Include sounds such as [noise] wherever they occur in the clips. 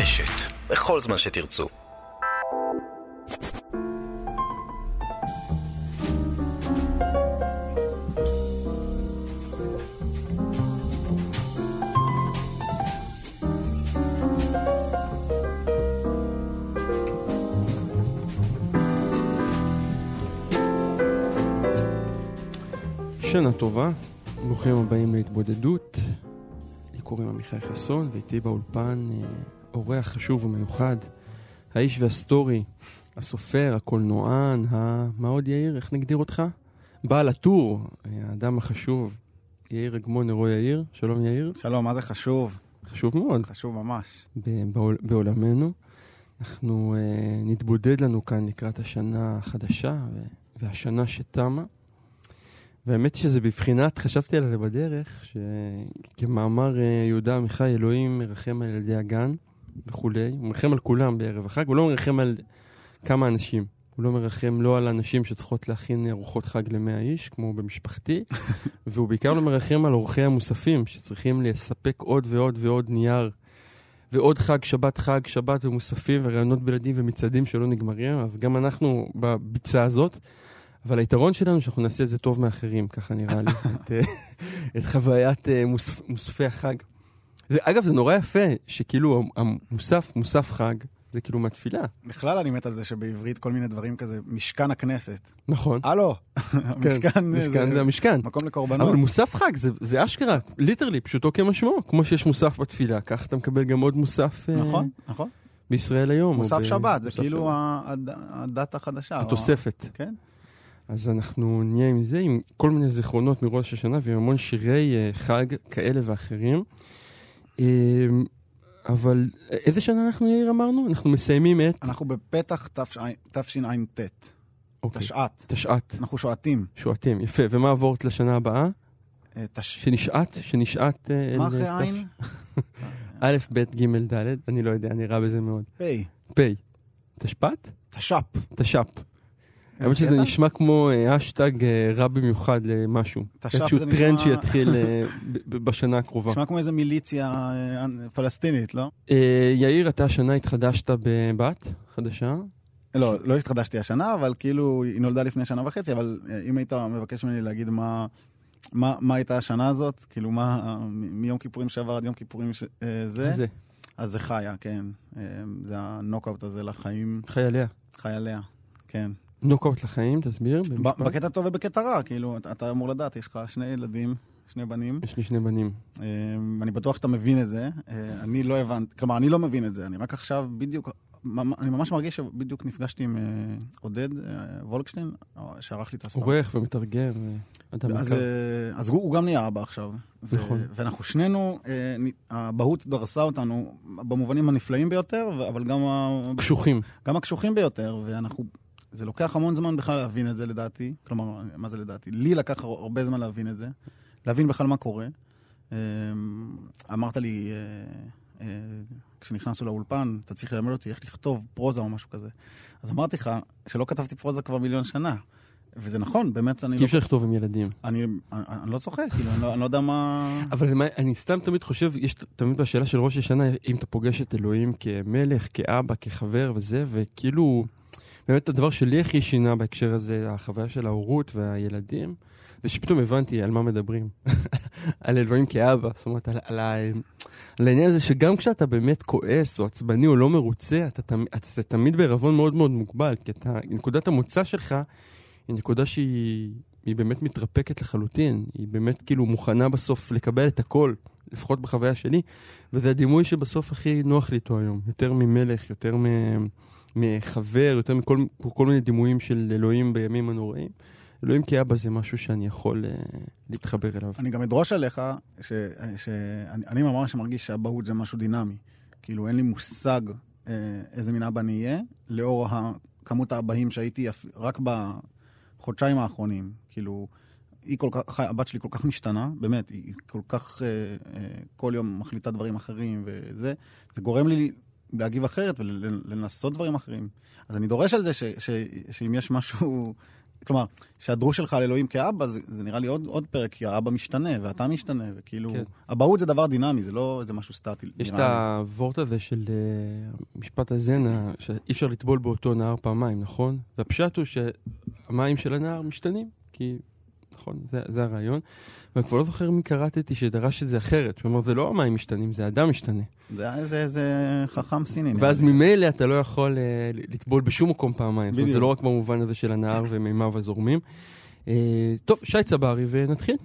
ברשת, בכל זמן שתרצו. שנה טובה, ברוכים הבאים להתבודדות. לי קוראים עמיחי חסון, ואיתי באולפן אה, אורח חשוב ומיוחד, האיש והסטורי, הסופר, הקולנוען, ה... מה עוד יאיר? איך נגדיר אותך? בעל הטור, האדם החשוב, יאיר אגמון נרו יאיר. שלום יאיר. שלום, מה זה חשוב? חשוב מאוד. חשוב ממש. ב- בעול, בעולמנו. אנחנו אה, נתבודד לנו כאן לקראת השנה החדשה ו- והשנה שתמה. והאמת היא שזה בבחינת, חשבתי על זה בדרך, שכמאמר אה, יהודה עמיחי, אלוהים מרחם על ילדי הגן וכולי, הוא מרחם על כולם בערב החג, הוא לא מרחם על כמה אנשים. הוא לא מרחם לא על אנשים שצריכות להכין ארוחות חג למאה איש, כמו במשפחתי, [laughs] והוא בעיקר לא מרחם על אורחי המוספים, שצריכים לספק עוד ועוד ועוד נייר, ועוד חג, שבת חג, שבת ומוספים, וראיונות בלעדים ומצעדים שלא נגמרים, אז גם אנחנו בביצה הזאת. אבל היתרון שלנו שאנחנו נעשה את זה טוב מאחרים, ככה נראה לי, [laughs] את, אה, את חוויית אה, מוספ, מוספי החג. זה, אגב, זה נורא יפה שכאילו המוסף, מוסף חג, זה כאילו מהתפילה. בכלל אני מת על זה שבעברית כל מיני דברים כזה, משכן הכנסת. נכון. הלו, [laughs] כן, המשכן משכן זה המשכן. מקום לקורבנות. אבל מוסף חג זה, זה אשכרה, ליטרלי, פשוטו כמשמעו. כמו שיש מוסף בתפילה, כך אתה מקבל גם עוד מוסף אה, נכון, נכון. בישראל היום. מוסף שבת, זה כאילו הדת החדשה. התוספת. כן. אז אנחנו נהיה עם זה, עם כל מיני זיכרונות מראש השנה ועם המון שירי אה, חג כאלה ואחרים. אה, אבל איזה שנה אנחנו, יאיר, אמרנו? אנחנו מסיימים את... אנחנו בפתח תשע- תשע"ט, אוקיי, תשע"ט. תשע"ט, אנחנו שועטים. שועטים, יפה. ומה עבורת לשנה הבאה? אה, תש- שנשעט? שנשעט... אה, מה אחרי עין? [laughs] א', ב', ג', ד', אני לא יודע, אני רע בזה מאוד. פ'. פ', תשפ"ט? תש"פ. תש"פ. האמת שזה? נשמע כמו אה, האשטג אה, רע במיוחד למשהו. תש"פ איזשהו טרנד שיתחיל אה, [laughs] בשנה הקרובה. נשמע כמו איזה מיליציה אה, פלסטינית, לא? אה, יאיר, אתה השנה התחדשת בבת חדשה. לא, לא התחדשתי השנה, אבל כאילו, היא נולדה לפני שנה וחצי, אבל אה, אם היית מבקש ממני להגיד מה, מה, מה הייתה השנה הזאת, כאילו מה, אה, מיום כיפורים שעבר עד יום כיפורים ש, אה, זה, זה? אז זה חיה, כן. אה, זה הנוקאוט הזה לחיים, חייליה. חייליה, כן. נוקאוט לחיים, תסביר. במשפט. בקטע טוב ובקטע רע, כאילו, אתה, אמור לדעת, יש לך שני ילדים, שני בנים, יש לי שני בנים. אה, אני בטוח שאתה מבין את זה. אה, אני לא הבנתי, כלומר, אני לא מבין את זה, אני רק עכשיו בדיוק, אני ממש מרגיש שבדיוק נפגשתי עם אה, עודד אה, וולקשטיין, שערך לי את הספר. עורך ומתרגם, אז, אז הוא, הוא גם נהיה אבא עכשיו. נכון. ואנחנו שנינו, האבהות דרסה אותנו במובנים הנפלאים ביותר, אבל גם, קשוחים. גם הקשוחים ביותר, ואנחנו... זה לוקח המון זמן בכלל להבין את זה לדעתי. כלומר, מה זה לדעתי? לי לקח הרבה זמן להבין את זה. להבין בכלל מה קורה. אה, אמרת לי, אה, אה, כשנכנסנו לאולפן, אתה צריך ללמד אותי איך לכתוב פרוזה או משהו כזה. אז אמרתי לך שלא כתבתי פרוזה כבר מיליון שנה. וזה נכון, באמת, אני כי לא... אי אפשר לכתוב עם ילדים. אני, אני, אני לא צוחק, כאילו, אני לא, אני לא יודע מה... אבל מה- אני סתם תמיד חושב, יש תמיד בשאלה של ראש השנה, אם אתה פוגש את אלוהים כמלך, כאבא, כחבר וזה, וכאילו, באמת הדבר שלי הכי שינה בהקשר הזה, החוויה של ההורות והילדים, זה שפתאום הבנתי על מה מדברים. [laughs] על אלוהים כאבא, זאת אומרת, על, על, על העניין הזה שגם כשאתה באמת כועס או עצבני או לא מרוצה, אתה, אתה, זה תמיד בערבון מאוד מאוד מוגבל, כי אתה, נקודת המוצא שלך היא נקודה שהיא היא באמת מתרפקת לחלוטין, היא באמת כאילו מוכנה בסוף לקבל את הכל, לפחות בחוויה שלי, וזה הדימוי שבסוף הכי נוח לי איתו היום, יותר ממלך, יותר מ- מחבר, יותר מכל כל מיני דימויים של אלוהים בימים הנוראים. אלוהים כאבא זה משהו שאני יכול uh, להתחבר אליו. אני גם אדרוש עליך, שאני אני ממש מרגיש שאבהות זה משהו דינמי. כאילו, אין לי מושג אה, איזה מין אבא אני אהיה, לאור כמות האבאים שהייתי אפ- רק בחודשיים האחרונים. כאילו, היא כל כך, הבת שלי כל כך משתנה, באמת, היא כל כך, אה, אה, כל יום מחליטה דברים אחרים וזה, זה גורם לי להגיב אחרת ולנסות דברים אחרים. אז אני דורש על זה ש, ש, שאם יש משהו כלומר, שהדרוש שלך על אלוהים כאבא, זה, זה נראה לי עוד, עוד פרק, כי האבא משתנה, ואתה משתנה, וכאילו... כן. אבהות זה דבר דינמי, זה לא איזה משהו סטטי. יש את. הוורט הזה של אה, משפט הזנה, שאי אפשר לטבול באותו נהר פעמיים, נכון? והפשט הוא שהמים של הנהר משתנים, כי, נכון, זה, זה הרעיון. ואני כבר לא זוכר מי קראתי שדרש את זה אחרת. הוא אומר, זה לא המים משתנים, זה האדם משתנה. זה איזה, איזה חכם סיני. ואז. ממילא אתה לא יכול אה, לטבול בשום מקום פעמיים. אומרת, זה בדיוק. לא רק במובן הזה של הנהר ומימיו הזורמים. אה, טוב, שי צברי, ונתחיל.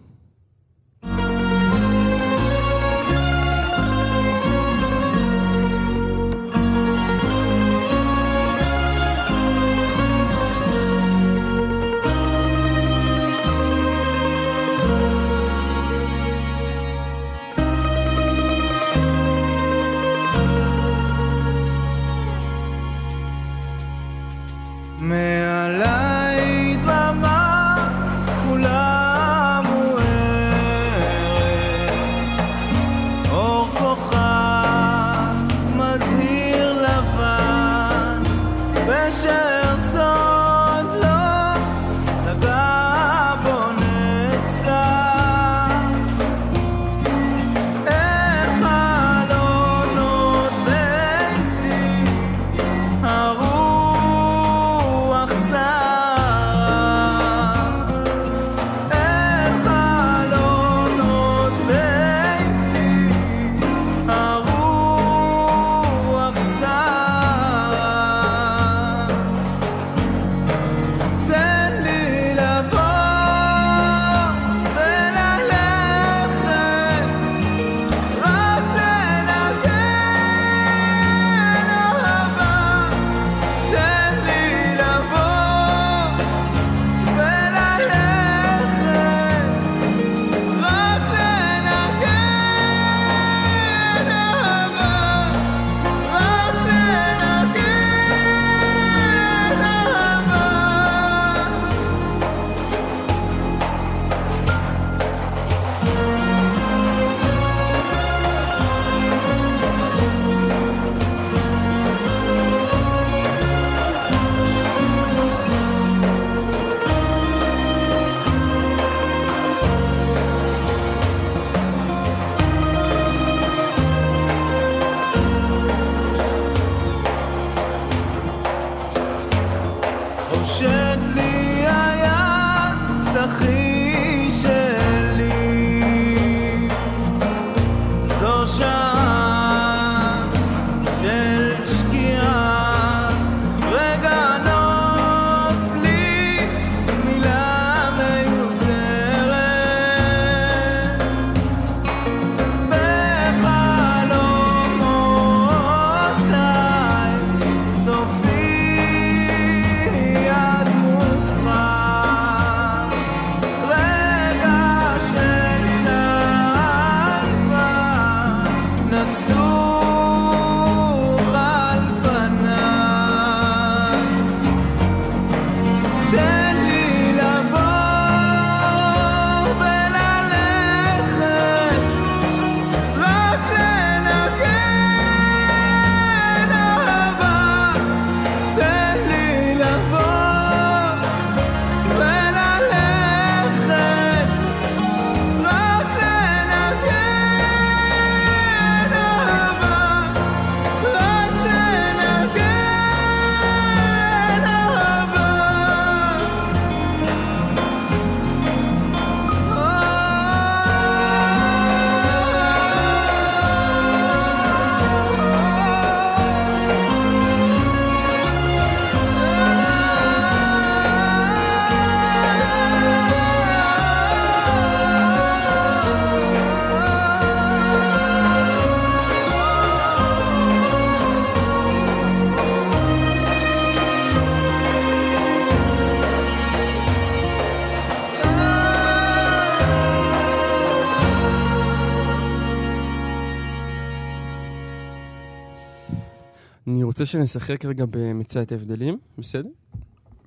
רוצה שנשחק רגע במצעד ההבדלים, בסדר?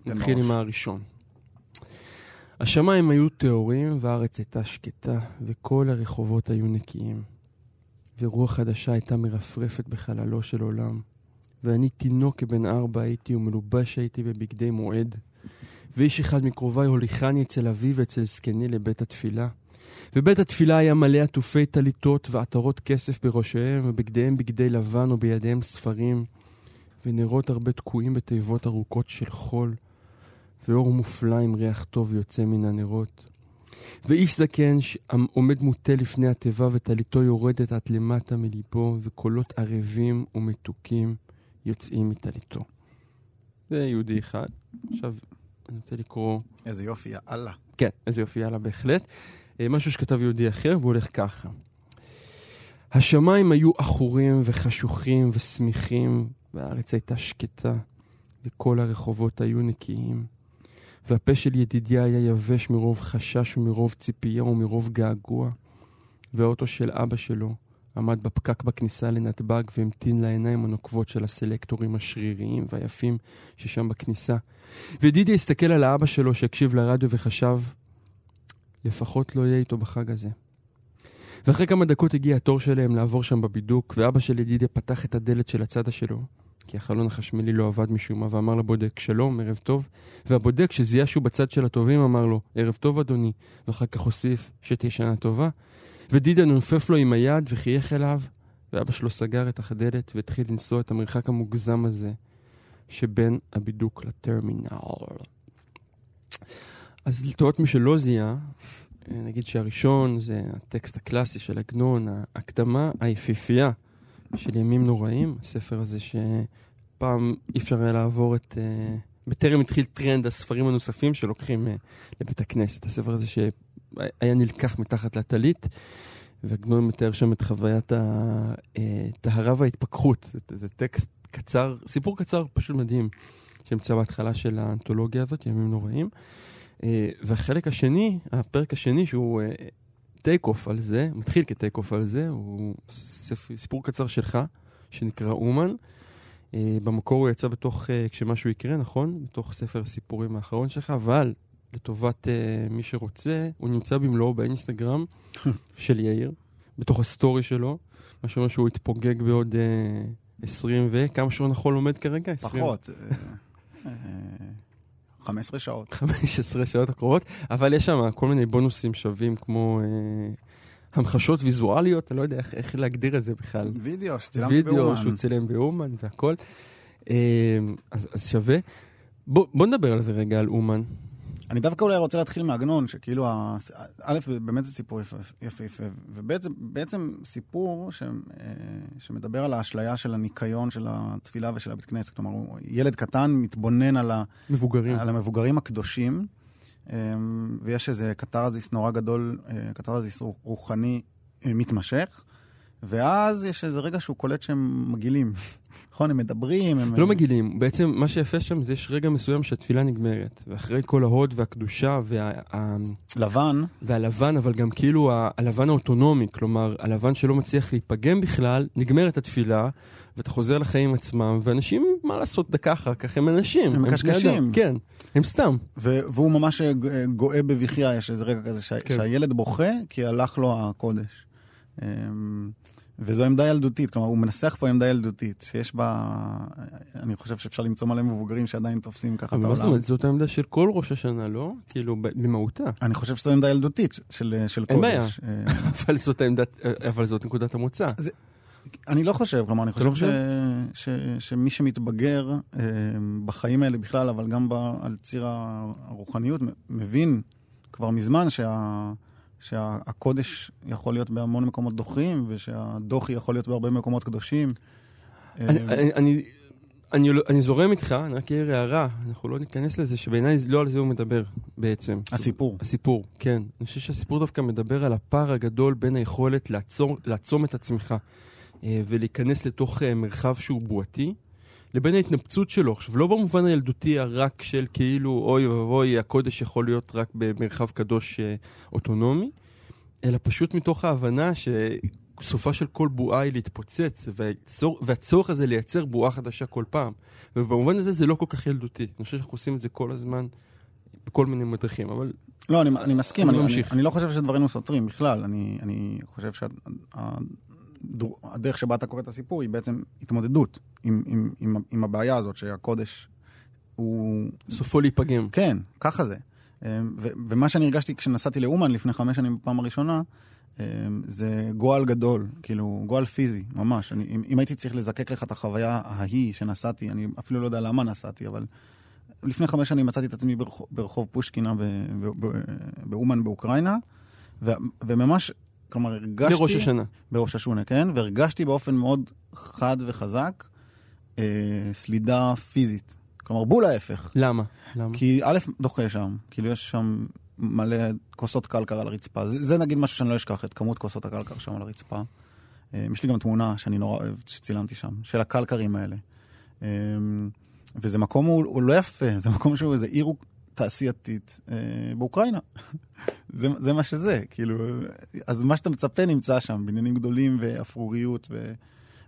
נתחיל. עם הראשון. השמיים היו טהורים והארץ הייתה שקטה, וכל הרחובות היו נקיים. ורוח חדשה הייתה מרפרפת בחללו של עולם. ואני תינוק כבן ארבע הייתי, ומלובש הייתי בבגדי מועד. ואיש אחד מקרוביי הוליכני אצל אבי ואצל זקני לבית התפילה. ובית התפילה היה מלא עטופי טליתות ועטרות כסף בראשיהם, ובגדיהם בגדי לבן ובידיהם ספרים, ונרות הרבה תקועים בתיבות ארוכות של חול, ואור מופלא עם ריח טוב יוצא מן הנרות. ואיש זקן שעומד מוטה לפני התיבה וטליתו יורדת עד למטה מליבו, וקולות ערבים ומתוקים יוצאים מטליתו. זה יהודי אחד. עכשיו, אני רוצה לקרוא... איזה יופי, יאללה. כן, איזה יופי, יאללה, בהחלט. אה, משהו שכתב יהודי אחר, והוא הולך ככה. השמיים היו עכורים וחשוכים ושמיכים, והארץ הייתה שקטה, וכל הרחובות היו נקיים. והפה של ידידיה היה יבש מרוב חשש ומרוב ציפייה ומרוב געגוע. והאוטו של אבא שלו עמד בפקק בכניסה לנתב"ג והמתין לעיניים הנוקבות של הסלקטורים השריריים והיפים ששם בכניסה. ודידיה הסתכל על האבא שלו שהקשיב לרדיו וחשב, לפחות לא יהיה איתו בחג הזה. ואחרי כמה דקות הגיע התור שלהם לעבור שם בבידוק, ואבא של ידידיה פתח את הדלת של הצד שלו, כי החלון החשמלי לא עבד משום מה, ואמר לבודק, שלום, ערב טוב. והבודק, שזיהה שהוא בצד של הטובים, אמר לו, ערב טוב, אדוני. ואחר כך הוסיף, שתהיה שנה טובה. ודידיה נופף לו עם היד וחייך אליו, ואבא שלו סגר את הדלת והתחיל לנסוע את המרחק המוגזם הזה שבין הבידוק לטרמינל. אז לטובת מי שלא זיהה, נגיד שהראשון זה הטקסט הקלאסי של עגנון, ההקדמה היפיפייה של ימים נוראים, הספר הזה שפעם אי אפשר היה לעבור את... uh, בטרם התחיל טרנד הספרים הנוספים שלוקחים uh, לבית הכנסת. הספר הזה שהיה נלקח מתחת לטלית, ועגנון מתאר שם את חוויית הטהרה וההתפכחות. זה, זה טקסט קצר, סיפור קצר פשוט מדהים, שנמצא בהתחלה של האנתולוגיה הזאת, ימים נוראים. אה, והחלק השני, הפרק השני, שהוא take אה, off על זה, מתחיל כ take off על זה, הוא. סיפור קצר שלך, שנקרא אומן. אה, במקור הוא יצא בתוך, כשמשהו יקרה, נכון? בתוך ספר הסיפורים האחרון שלך, אבל לטובת מי שרוצה, הוא נמצא במלואו באינסטגרם [laughs] של יאיר, בתוך הסטורי שלו, מה שאומר שהוא יתפוגג בעוד אה, 20 ו... כמה שעון החול עומד כרגע? 20. פחות. אה, 15 שעות. 15 שעות הקרובות, אבל יש שם כל מיני בונוסים שווים כמו אה, המחשות ויזואליות, אני לא יודע איך, איך להגדיר את זה בכלל. וידאו שצילמתי באומן. וידאו שהוא צילם באומן והכל. אה, אז, אז שווה. בוא, בוא נדבר על זה רגע, על אומן. אני דווקא אולי רוצה להתחיל מעגנון, שכאילו, א', באמת זה סיפור יפהפה, ובעצם בעצם סיפור ש, אה, שמדבר על האשליה של הניקיון של התפילה ושל הבית כנסת. כלומר, הוא ילד קטן מתבונן על, ה, מבוגרים. על המבוגרים הקדושים, אה, ויש איזה קתרזיס נורא גדול, אה, קתרזיס רוחני מתמשך. ואז יש איזה רגע שהוא קולט שהם מגעילים. [laughs] נכון, הם מדברים, הם... לא מגעילים. בעצם מה שיפה שם זה יש רגע מסוים שהתפילה נגמרת. ואחרי כל ההוד והקדושה וה... לבן. והלבן, אבל גם כאילו. הלבן האוטונומי, כלומר, הלבן שלא מצליח להיפגם בכלל, נגמרת התפילה, ואתה חוזר לחיים עצמם, ואנשים, מה לעשות דקה אחר כך, הם אנשים. הם מקשקשים. כן, הם סתם. והוא ממש גואה בבכייה, יש איזה רגע כזה שה- כן. שהילד בוכה כי הלך לו הקודש. וזו עמדה ילדותית, כלומר, הוא מנסח פה עמדה ילדותית, שיש בה... אני חושב שאפשר למצוא מלא מבוגרים שעדיין תופסים ככה את מה זאת העולם. אומרת, זאת העמדה של כל ראש השנה, לא? כאילו, במהותה. אני חושב שזו עמדה ילדותית של, של אין בעיה. קודש. אה, [laughs] אבל זאת העמדת, אבל זאת נקודת המוצא. אני לא חושב, כלומר, אני לא חושב ש, ש, שמי שמתבגר אה, בחיים האלה בכלל, אבל גם ב, על ציר הרוחניות, מבין כבר מזמן שה... שהקודש יכול להיות בהמון מקומות דוחים, ושהדוחי יכול להיות בהרבה מקומות קדושים. אני- אה, אני- אני- אני אני זורם איתך, אני רק אעיר הערה, אנחנו לא ניכנס לזה, שבעיניי לא על זה הוא מדבר בעצם. הסיפור. הסיפור, כן. אני חושב שהסיפור דווקא מדבר על הפער הגדול בין היכולת לעצור, לעצום את עצמך אה, ולהיכנס לתוך אה, מרחב שהוא בועתי, לבין ההתנפצות שלו. עכשיו, לא במובן הילדותי הרק של כאילו, אוי ואבוי, הקודש יכול להיות רק במרחב קדוש אה, אוטונומי, אלא פשוט מתוך ההבנה שסופה של כל בועה היא להתפוצץ, והצור, והצורך הזה לייצר בועה חדשה כל פעם. ובמובן הזה זה לא כל כך ילדותי. אני חושב שאנחנו עושים את זה כל הזמן. בכל מיני מדריכים, אבל לא, אני, אני מסכים, אני אני, אני. אני לא חושב שדברינו סותרים בכלל. אני, אני חושב שהדרך שבה אתה קורא את הסיפור היא בעצם התמודדות עם, עם, עם, עם הבעיה הזאת שהקודש הוא... סופו להיפגם. כן, ככה זה. אה, ו- ומה שאני הרגשתי כשנסעתי לאומן לפני חמש שנים בפעם הראשונה, אה, זה גועל גדול, כאילו, גועל פיזי, ממש. אני, אם, אם הייתי צריך לזקק לך את החוויה ההיא שנסעתי, אני אפילו לא יודע למה נסעתי, אבל לפני חמש שנים מצאתי את עצמי ברחוב, ברחוב פושקינה באומן באוקראינה, ו- וממש, כלומר, הרגשתי... לראש השנה. בראש השונה, כן? והרגשתי באופן מאוד חד וחזק אה, סלידה פיזית. כלומר, בול ההפך. למה? למה? כי א', דוחה שם, כאילו יש שם מלא כוסות קלקר על הרצפה. זה, זה נגיד משהו שאני לא אשכח, את כמות כוסות הקלקר שם על הרצפה. אה, יש לי גם תמונה שאני נורא אוהב, שצילמתי שם, של הקלקרים האלה. אה, וזה מקום, הוא, הוא לא יפה, זה מקום שהוא איזה עיר תעשייתית אה, באוקראינה. זה, זה מה שזה, כאילו, אז מה שאתה מצפה נמצא שם, בניינים גדולים ואפרוריות, ו,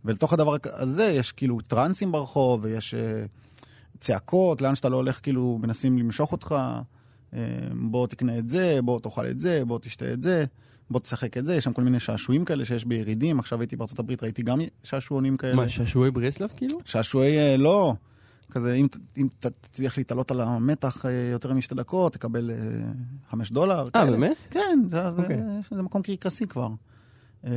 ולתוך הדבר הזה יש כאילו טרנסים ברחוב, ויש אה, צעקות, לאן שאתה לא הולך, כאילו, מנסים למשוך אותך, אה, בוא תקנה את זה, בוא תאכל את זה, בוא תשתה את זה, בוא תשחק את זה, יש שם כל מיני שעשועים כאלה שיש בירידים, עכשיו הייתי בארצות הברית, ראיתי גם שעשועונים כאלה. מה, שעשועי ברסלב כאילו? שעשועי אה, לא, כזה, אם, אם תצליח להתעלות על המתח אה, יותר משתי דקות, תקבל אה, חמש דולר. אה. באמת? כן, זה, זה, אוקיי. זה מקום קרקסי כבר. אה,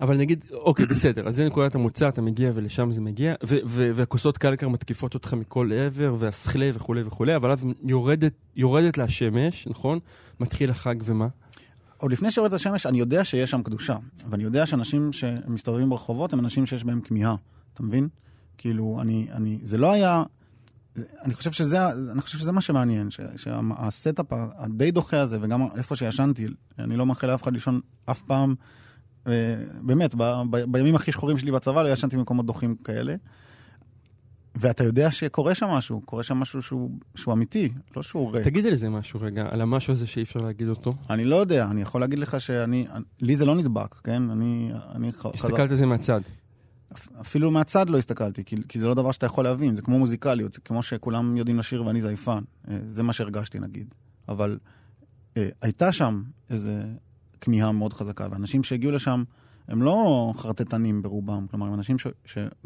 אבל נגיד, אוקיי, בסדר, אז זה נקודת המוצא, אתה מגיע ולשם זה מגיע, והכוסות קלקר מתקיפות אותך מכל עבר, והסכלה וכולי וכולי, אבל אז יורדת, יורדת לה השמש, נכון? מתחיל החג ומה? עוד לפני שיורדת השמש, אני יודע שיש שם קדושה. ואני יודע שאנשים שמסתובבים ברחובות הם אנשים שיש בהם כמיהה. אתה מבין? כאילו, אני, אני, זה לא היה... אני חושב שזה, אני חושב שזה מה שמעניין, ש- שה setup הדי דוחה הזה, וגם איפה שישנתי, אני לא מאחל לאף אחד לישון אף פעם, אה, באמת, ב, ב, בימים הכי שחורים שלי בצבא לא ישנתי במקומות דוחים כאלה. ואתה יודע שקורה שם משהו, קורה שם משהו שהוא, שהוא אמיתי, לא שהוא ריק. תגיד על זה משהו רגע, על המשהו הזה שאי אפשר להגיד אותו. אני לא יודע, אני יכול להגיד לך שאני, לי זה לא נדבק, כן? אני, אני הסתכלת על זה מהצד. אפ- אפילו מהצד לא הסתכלתי, כי, כי זה לא דבר שאתה יכול להבין, זה כמו מוזיקליות, זה כמו שכולם יודעים לשיר ואני זייפן. אה, זה מה שהרגשתי נגיד. אבל אה, הייתה שם איזו כמיהה מאוד חזקה, ואנשים שהגיעו לשם הם לא חרטטנים ברובם, כלומר, הם אנשים ש,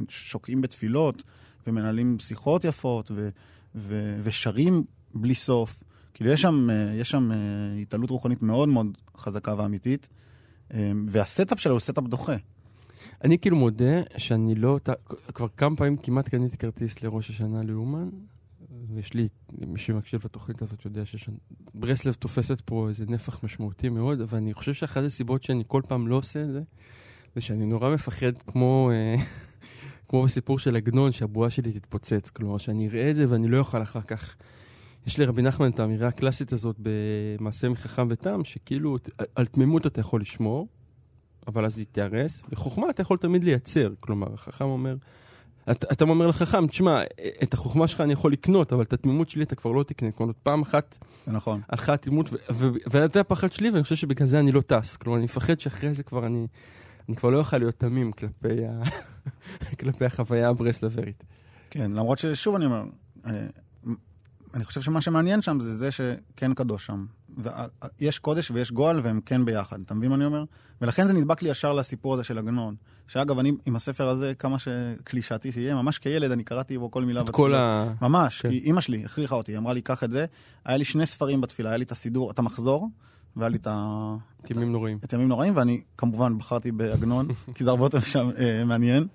ששוקעים בתפילות ומנהלים שיחות יפות ו, ו, ושרים בלי סוף. כאילו, יש שם, אה, יש שם אה, התעלות רוחנית מאוד מאוד חזקה ואמיתית, וה setup שלו הוא setup דוחה. אני כאילו מודה שאני לא... כבר כמה פעמים כמעט קניתי כרטיס לראש השנה לאומן, ויש לי, מי שמקשיב לתוכנית הזאת יודע שברסלב תופסת פה איזה נפח משמעותי מאוד, אבל אני חושב שאחת הסיבות שאני כל פעם לא עושה את זה, זה שאני נורא מפחד כמו... אה, [laughs] כמו בסיפור של עגנון, שהבועה שלי תתפוצץ. כלומר, שאני אראה את זה ואני לא אוכל אחר כך. יש לרבי נחמן את האמירה הקלאסית הזאת במעשה מחכם ותם, שכאילו על תמימות אתה יכול לשמור, אבל אז היא תיהרס, וחוכמה אתה יכול תמיד לייצר. כלומר, החכם אומר, אתה, אתה אומר לחכם, תשמע, את החוכמה שלך אני יכול לקנות, אבל את התמימות שלי אתה כבר לא תקנה. כלומר, פעם אחת נכון. הלכה התמימות, וזה הפחד שלי, ואני חושב שבגלל זה אני לא טס. כלומר, אני מפחד שאחרי זה כבר אני, אני כבר לא אוכל להיות תמים כלפי, ה... [laughs] כלפי החוויה הברסלברית. כן, למרות ששוב אני אומר, אה, אני חושב שמה שמעניין שם זה זה שכן קדוש שם. יש קודש ויש גועל והם כן ביחד, אתה מבין מה אני אומר? ולכן זה נדבק לי ישר לסיפור הזה של עגנון. שאגב, אני עם הספר הזה, כמה שקלישאתי שיהיה, ממש כילד אני קראתי בו כל מילה את בתפילה. כל ה... ממש, כן. כי אימא שלי הכריחה אותי, היא אמרה לי, קח את זה. היה לי שני ספרים בתפילה, היה לי את הסידור, את המחזור, והיה לי את ה... ימים נוראים. את ימים נוראים, ואני כמובן בחרתי בעגנון, [laughs] כי זה הרבה יותר שם, אה, מעניין.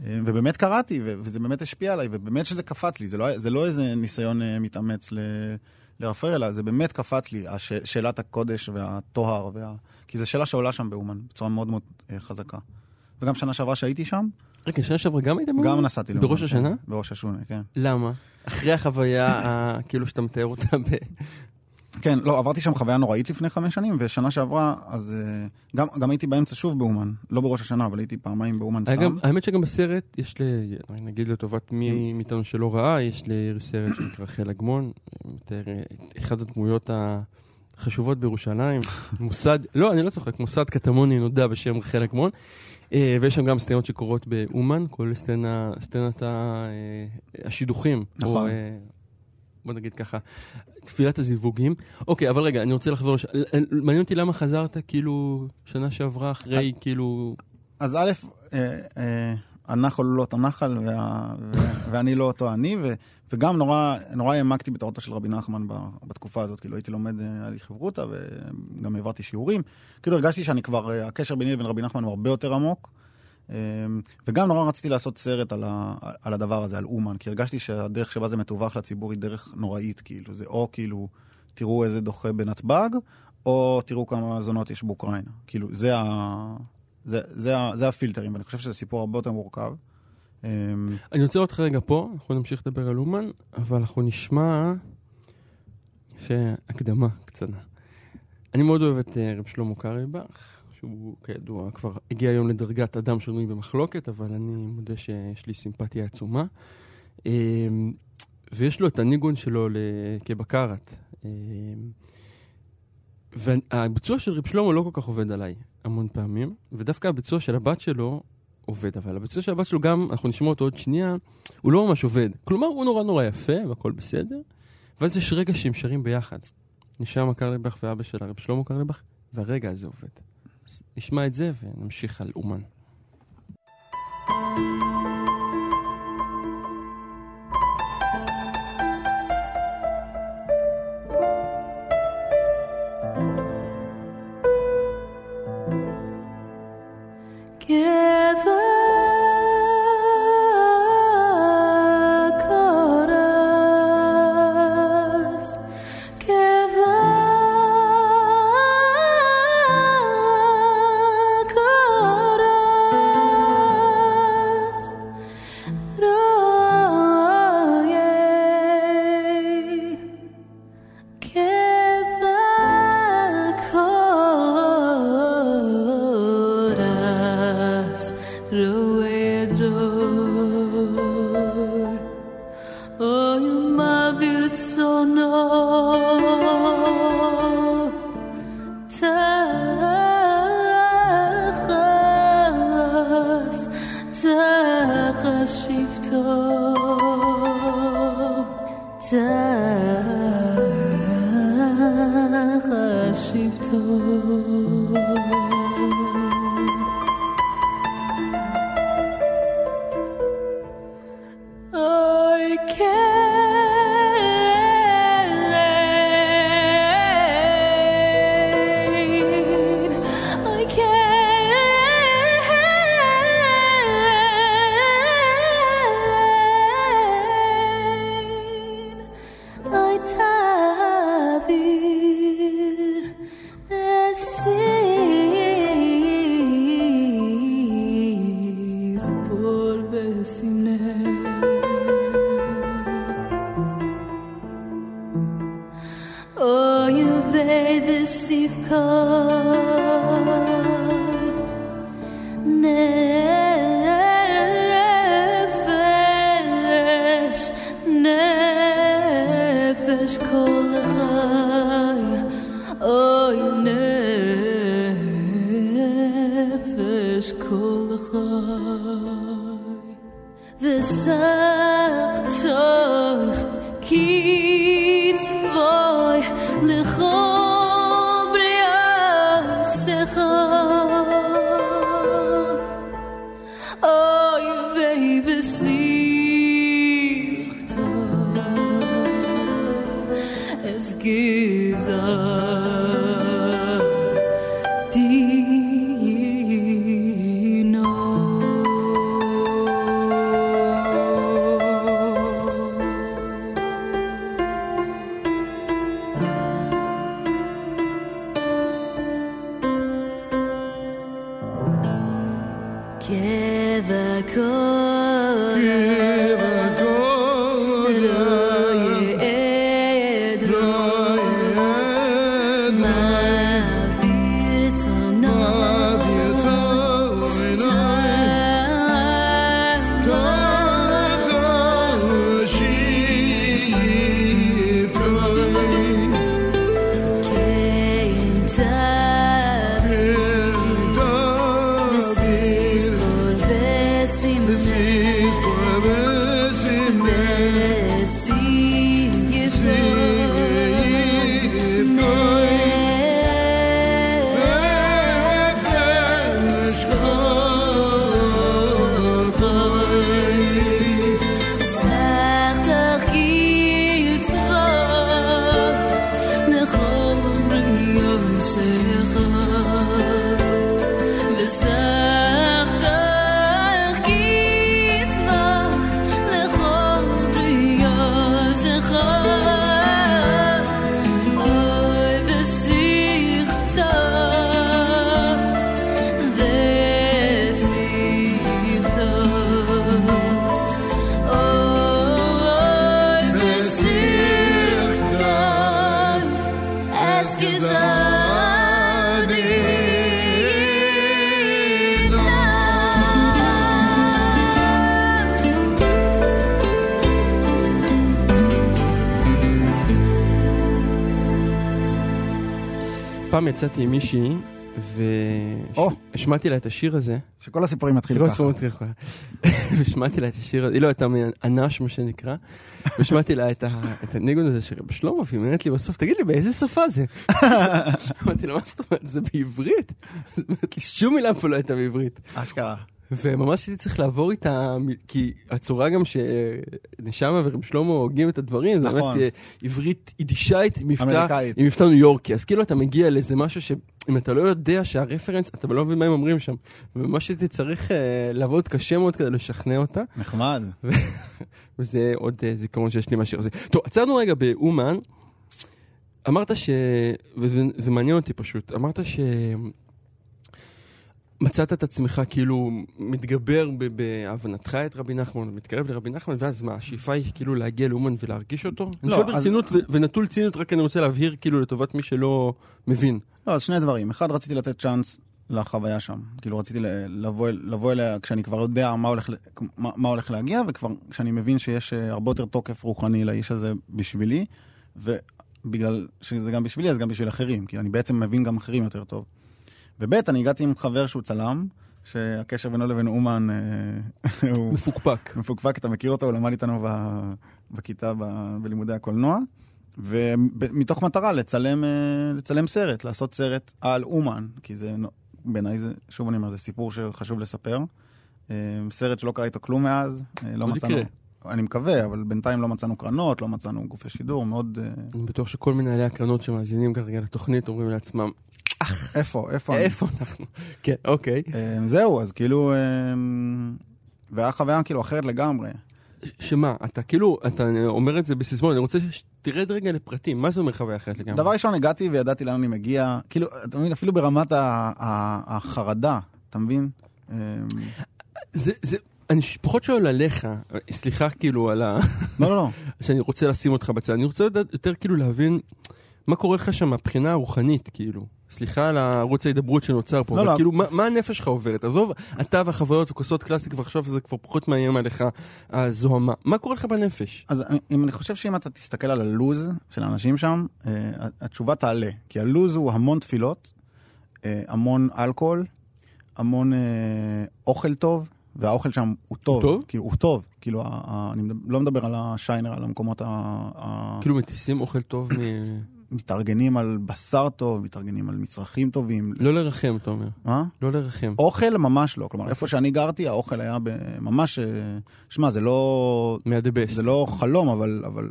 ובאמת קראתי, וזה באמת השפיע עליי, ובאמת שזה קפץ לי, זה לא, זה לא איזה ניסיון אה, מתאמץ ל- לרפר, אלא זה באמת קפץ לי, הש, שאלת הקודש והטוהר, וה... כי זו שאלה שעולה שם באומן, בצורה מאוד מאוד אה, חזקה. וגם שנה שעברה שהייתי שם, רגע, שנה שעברה גם היית מאומן? גם נסעתי לאומן. בראש השנה? כן, בראש השונה, כן. למה? אחרי החוויה, כאילו שאתה מתאר אותה ב... כן, לא, עברתי שם חוויה נוראית לפני חמש שנים, ושנה שעברה, אז אה, גם, גם הייתי באמצע שוב באומן, לא בראש השנה, אבל הייתי פעמיים באומן סתם. גם- האמת שגם בסרט, יש ל... נגיד לטובת מי מאיתנו שלא ראה, יש לירי סרט שנקרא חיל אגמון, מתאר אה, את אחת הדמויות החשובות בירושלים, [laughs] מוסד, לא, אני לא צוחק, מוסד קטמוני נודע בשם חיל אגמון, אה, ויש שם גם סצנות שקורות באומן, כולל סצנת אה, השידוכים. או, נכון. אה, בוא נגיד ככה, תפילת הזיווגים. אוקיי, אבל רגע, אני רוצה לחזור, לש- מעניין אותי למה חזרת כאילו שנה שעברה אחרי כאילו... אז א', אה, אה, הנחל הוא לא אותו נחל, וה, ואני לא אותו אני, ו, וגם נורא, נורא העמקתי בתורתו של רבי נחמן בתקופה הזאת, כאילו הייתי לומד, אה, היה לי חברותא, וגם העברתי שיעורים. כאילו הרגשתי שאני כבר, אה, הקשר ביני לבין רבי נחמן הוא הרבה יותר עמוק. אה, וגם נורא רציתי לעשות סרט על, ה, על הדבר הזה, על אומן, כי הרגשתי שהדרך שבה זה מתווך לציבור היא דרך נוראית, כאילו, זה או כאילו, תראו איזה דוחה בנתב"ג, או תראו כמה זונות יש באוקראינה. כאילו, זה, ה, זה, זה, ה, זה הפילטרים, ואני חושב שזה סיפור הרבה יותר מורכב. אמ, אני רוצה אותך רגע פה, אנחנו נמשיך לדבר על אומן, אבל אנחנו נשמע... שהקדמה קצנה. אני מאוד אוהב את אה, רב שלמה קרליבך, שהוא כידוע כבר הגיע היום לדרגת אדם שנוי במחלוקת, אבל אני מודה שיש לי סימפתיה עצומה. אמ, ויש לו את הניגון שלו כבקרת. אמ, והביצוע של רב שלמה לא כל כך עובד עליי המון פעמים, ודווקא הביצוע של הבת שלו עובד, אבל הביצוע של הבת שלו גם, אנחנו נשמע אותו עוד שנייה, הוא לא ממש עובד. כלומר, הוא נורא נורא יפה והכל בסדר, ואז יש רגע שהם שרים ביחד. נשאר קרליבך ואבא של הרב שלמה קרליבך, והרגע הזה עובד. אז נשמע את זה ונמשיך על אומן. Oh פעם יצאתי עם מישהי. והשמעתי לה את השיר הזה. שכל הסיפורים שכל ככה. הסיפור מתחיל ככה. [laughs] והשמעתי לה את השיר הזה, היא לא הייתה מאנש, מה שנקרא. והשמעתי לה את הניגון הזה של רב שלמה, והיא אומרת לי בסוף, תגיד לי, באיזה שפה זה? [laughs] אמרתי לה, מה זאת אומרת, זה בעברית? אז היא אומרת לי, שום מילה פה לא הייתה בעברית. אשכרה. וממש הייתי צריך לעבור איתה, כי הצורה גם שנשמה ורב שלמה הוגים את הדברים, זה נכון. באמת אה, עברית יידישאית מבטא. עם מבטא ניו יורקי. אז כאילו אתה מגיע לאיזה משהו שאם אתה לא יודע שהרפרנס, אתה לא מבין מה הם אומרים שם. וממש הייתי צריך אה, לעבוד קשה מאוד כדי לשכנע אותה, נחמד. [laughs] וזה עוד אה, זיכרון שיש לי מהשיר הזה. טוב, עצרנו רגע באומן. אמרת ש... וזה זה מעניין אותי פשוט, אמרת ש... מצאת את עצמך כאילו מתגבר בהבנתך את רבי נחמן, מתקרב לרבי נחמן, ואז מה, השאיפה היא כאילו להגיע לאומן ולהרגיש אותו? אני לא, שואל אז- ברצינות ו- ונטול ציניות, רק אני רוצה להבהיר כאילו לטובת מי שלא מבין. לא, אז שני דברים. אחד, רציתי לתת צ'אנס לחוויה שם. כאילו, רציתי לבוא, לבוא אליה כשאני כבר יודע מה הולך, מה, מה הולך להגיע, וכבר כשאני מבין שיש אה, הרבה יותר תוקף רוחני לאיש הזה בשבילי, ובגלל שזה גם בשבילי, אז גם בשביל אחרים, כי אני בעצם מבין גם אחרים יותר טוב. וב', אני הגעתי עם חבר שהוא צלם, שהקשר בינו לבין אומן אה, [laughs] הוא מפוקפק. מפוקפק, אתה מכיר אותו, הוא למד איתנו ב- בכיתה ב- בלימודי הקולנוע, ומתוך מטרה לצלם, אה, לצלם סרט, לעשות סרט על אומן, כי זה, בעיניי זה, שוב אני אומר, זה סיפור שחשוב לספר. אה, סרט שלא קרה איתו כלום מאז, לא מצאנו... יקרה. אני מקווה, אבל בינתיים לא מצאנו קרנות, לא מצאנו גופי שידור, מאוד... אני בטוח שכל מנהלי הקרנות שמאזינים כרגע לתוכנית אומרים לעצמם, איפה, איפה אני? איפה אנחנו? כן, אוקיי. אה, זהו, אז כאילו... אה, והיה חוויה כאילו אחרת לגמרי. שמה, אתה כאילו, אתה אומר את זה בסיסמון, אני רוצה שתרד רגע לפרטים, מה זה אומר חוויה אחרת לגמרי? דבר ראשון, הגעתי וידעתי לאן אני מגיע, כאילו, אתה מבין, אפילו ברמת החרדה, אתה מבין? אמ, זה, זה, אני פחות שואל עליך, סליחה כאילו על ה... לא, לא, לא. [laughs] שאני רוצה לשים אותך בצד, אני רוצה יותר כאילו להבין מה קורה לך שם מהבחינה הרוחנית, כאילו. סליחה על הערוץ ההידברות שנוצר פה, לא, אבל לא. כאילו, מה, מה הנפש שלך עוברת? עזוב, אתה והחוויות וכוסות קלאסיק, ועכשיו זה כבר פחות מאיים עליך, הזוהמה. מה קורה לך בנפש? אז אם אני חושב שאם אתה תסתכל על הלוז של האנשים שם, אה, התשובה תעלה. כי הלוז הוא המון תפילות, אה, המון אלכוהול, המון אה, אוכל טוב, והאוכל שם הוא טוב. טוב? כאילו, הוא טוב. כאילו, ה- ה- אני לא מדבר על השיינר, על המקומות ה... ה- כאילו מטיסים אוכל טוב מ... מתארגנים על בשר טוב, מתארגנים על מצרכים טובים. לא לרחם, אתה אומר. מה? לא לרחם. אוכל ממש לא. כלומר, איפה שאני גרתי, האוכל היה ממש... אה, שמע, זה לא... ה-the best. זה לא חלום, אבל, אבל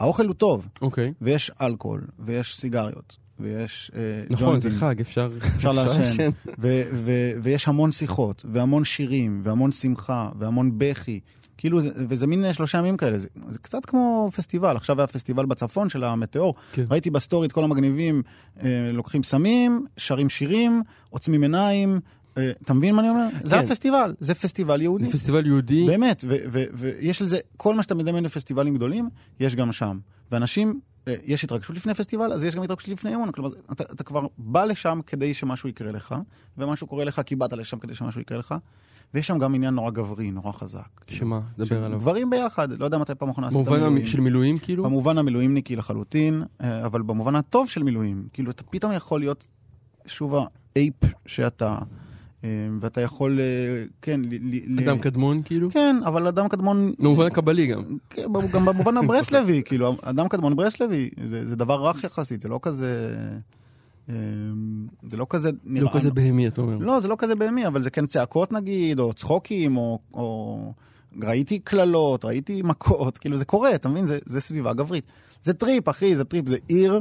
האוכל הוא טוב, אוקיי. ויש אלכוהול, ויש סיגריות, ויש אה, נכון, ג'וינטים, זה חג, [laughs] אפשר אפשר לעשן, ויש המון שיחות, והמון שירים, והמון שמחה, והמון בכי. כאילו, זה- וזה מין אה, שלושה ימים כאלה, זה, זה קצת כמו פסטיבל. עכשיו היה פסטיבל בצפון של המטאור, כן. ראיתי בסטורי את כל המגניבים אה, לוקחים סמים, שרים שירים, עוצמים עיניים, אה, אתה מבין מה אני אומר? זה כן. הפסטיבל, זה פסטיבל יהודי. זה פסטיבל יהודי. באמת, ויש על זה, כל מה שאתה מדמיין לפסטיבלים גדולים, יש גם שם. ואנשים, אה, יש התרגשות לפני פסטיבל, אז יש גם התרגשות לפני אמון. כלומר, אתה, אתה כבר בא לשם כדי שמשהו יקרה לך, ומשהו קורה לך כי באת לשם כדי שמשהו יקרה לך, ויש שם גם עניין נורא גברי, נורא חזק. שמה? דבר עליו. גברים ביחד, לא יודע מתי פעם אחרונה עשית במובן מילואים. המ- של מילואים, כאילו? במובן המילואימניקי לחלוטין, אה, אבל במובן הטוב של מילואים. כאילו, אתה פתאום יכול להיות שוב האייפ שאתה, אה, ואתה יכול, אה, כן, ל- אדם קדמון, כאילו? כן, אבל אדם קדמון... במובן הקבלי גם. כן, גם במובן הברסלבי, [laughs] כאילו, אדם קדמון ברסלבי, זה, זה דבר רך יחסית, זה לא כזה... אה, זה לא כזה... לא כזה בהמי, אתה אומר. לא, זה לא כזה בהמי, אבל זה כן צעקות נגיד, או צחוקים, או... או... ראיתי קללות, ראיתי מכות, כאילו זה קורה, אתה מבין? זה, זה סביבה גברית. זה טריפ, אחי, זה טריפ, זה עיר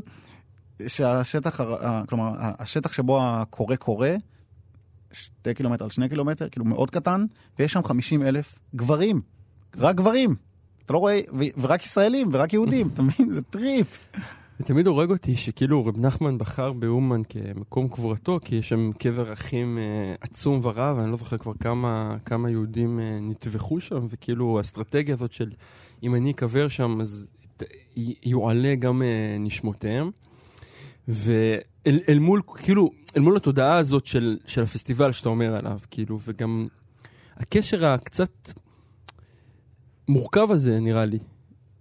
שהשטח, כלומר, השטח שבו הקורה קורה, שתי קילומטר על שני קילומטר, כאילו מאוד קטן, ויש שם 50 אלף גברים. רק גברים. אתה לא רואה, ו- ורק ישראלים, ורק יהודים, אתה מבין? זה טריפ. זה תמיד הורג אותי שכאילו רב נחמן בחר באומן כמקום קבורתו, כי יש שם קבר אחים אה, עצום ורב, אני לא זוכר כבר כמה, כמה יהודים אה, נטבחו שם, וכאילו האסטרטגיה הזאת של אם אני אקבר שם, אז ת- י- יועלה גם אה, נשמותיהם. ואל אל מול, כאילו, אל מול התודעה הזאת של, של הפסטיבל שאתה אומר עליו, כאילו, וגם הקשר הקצת מורכב הזה, נראה לי,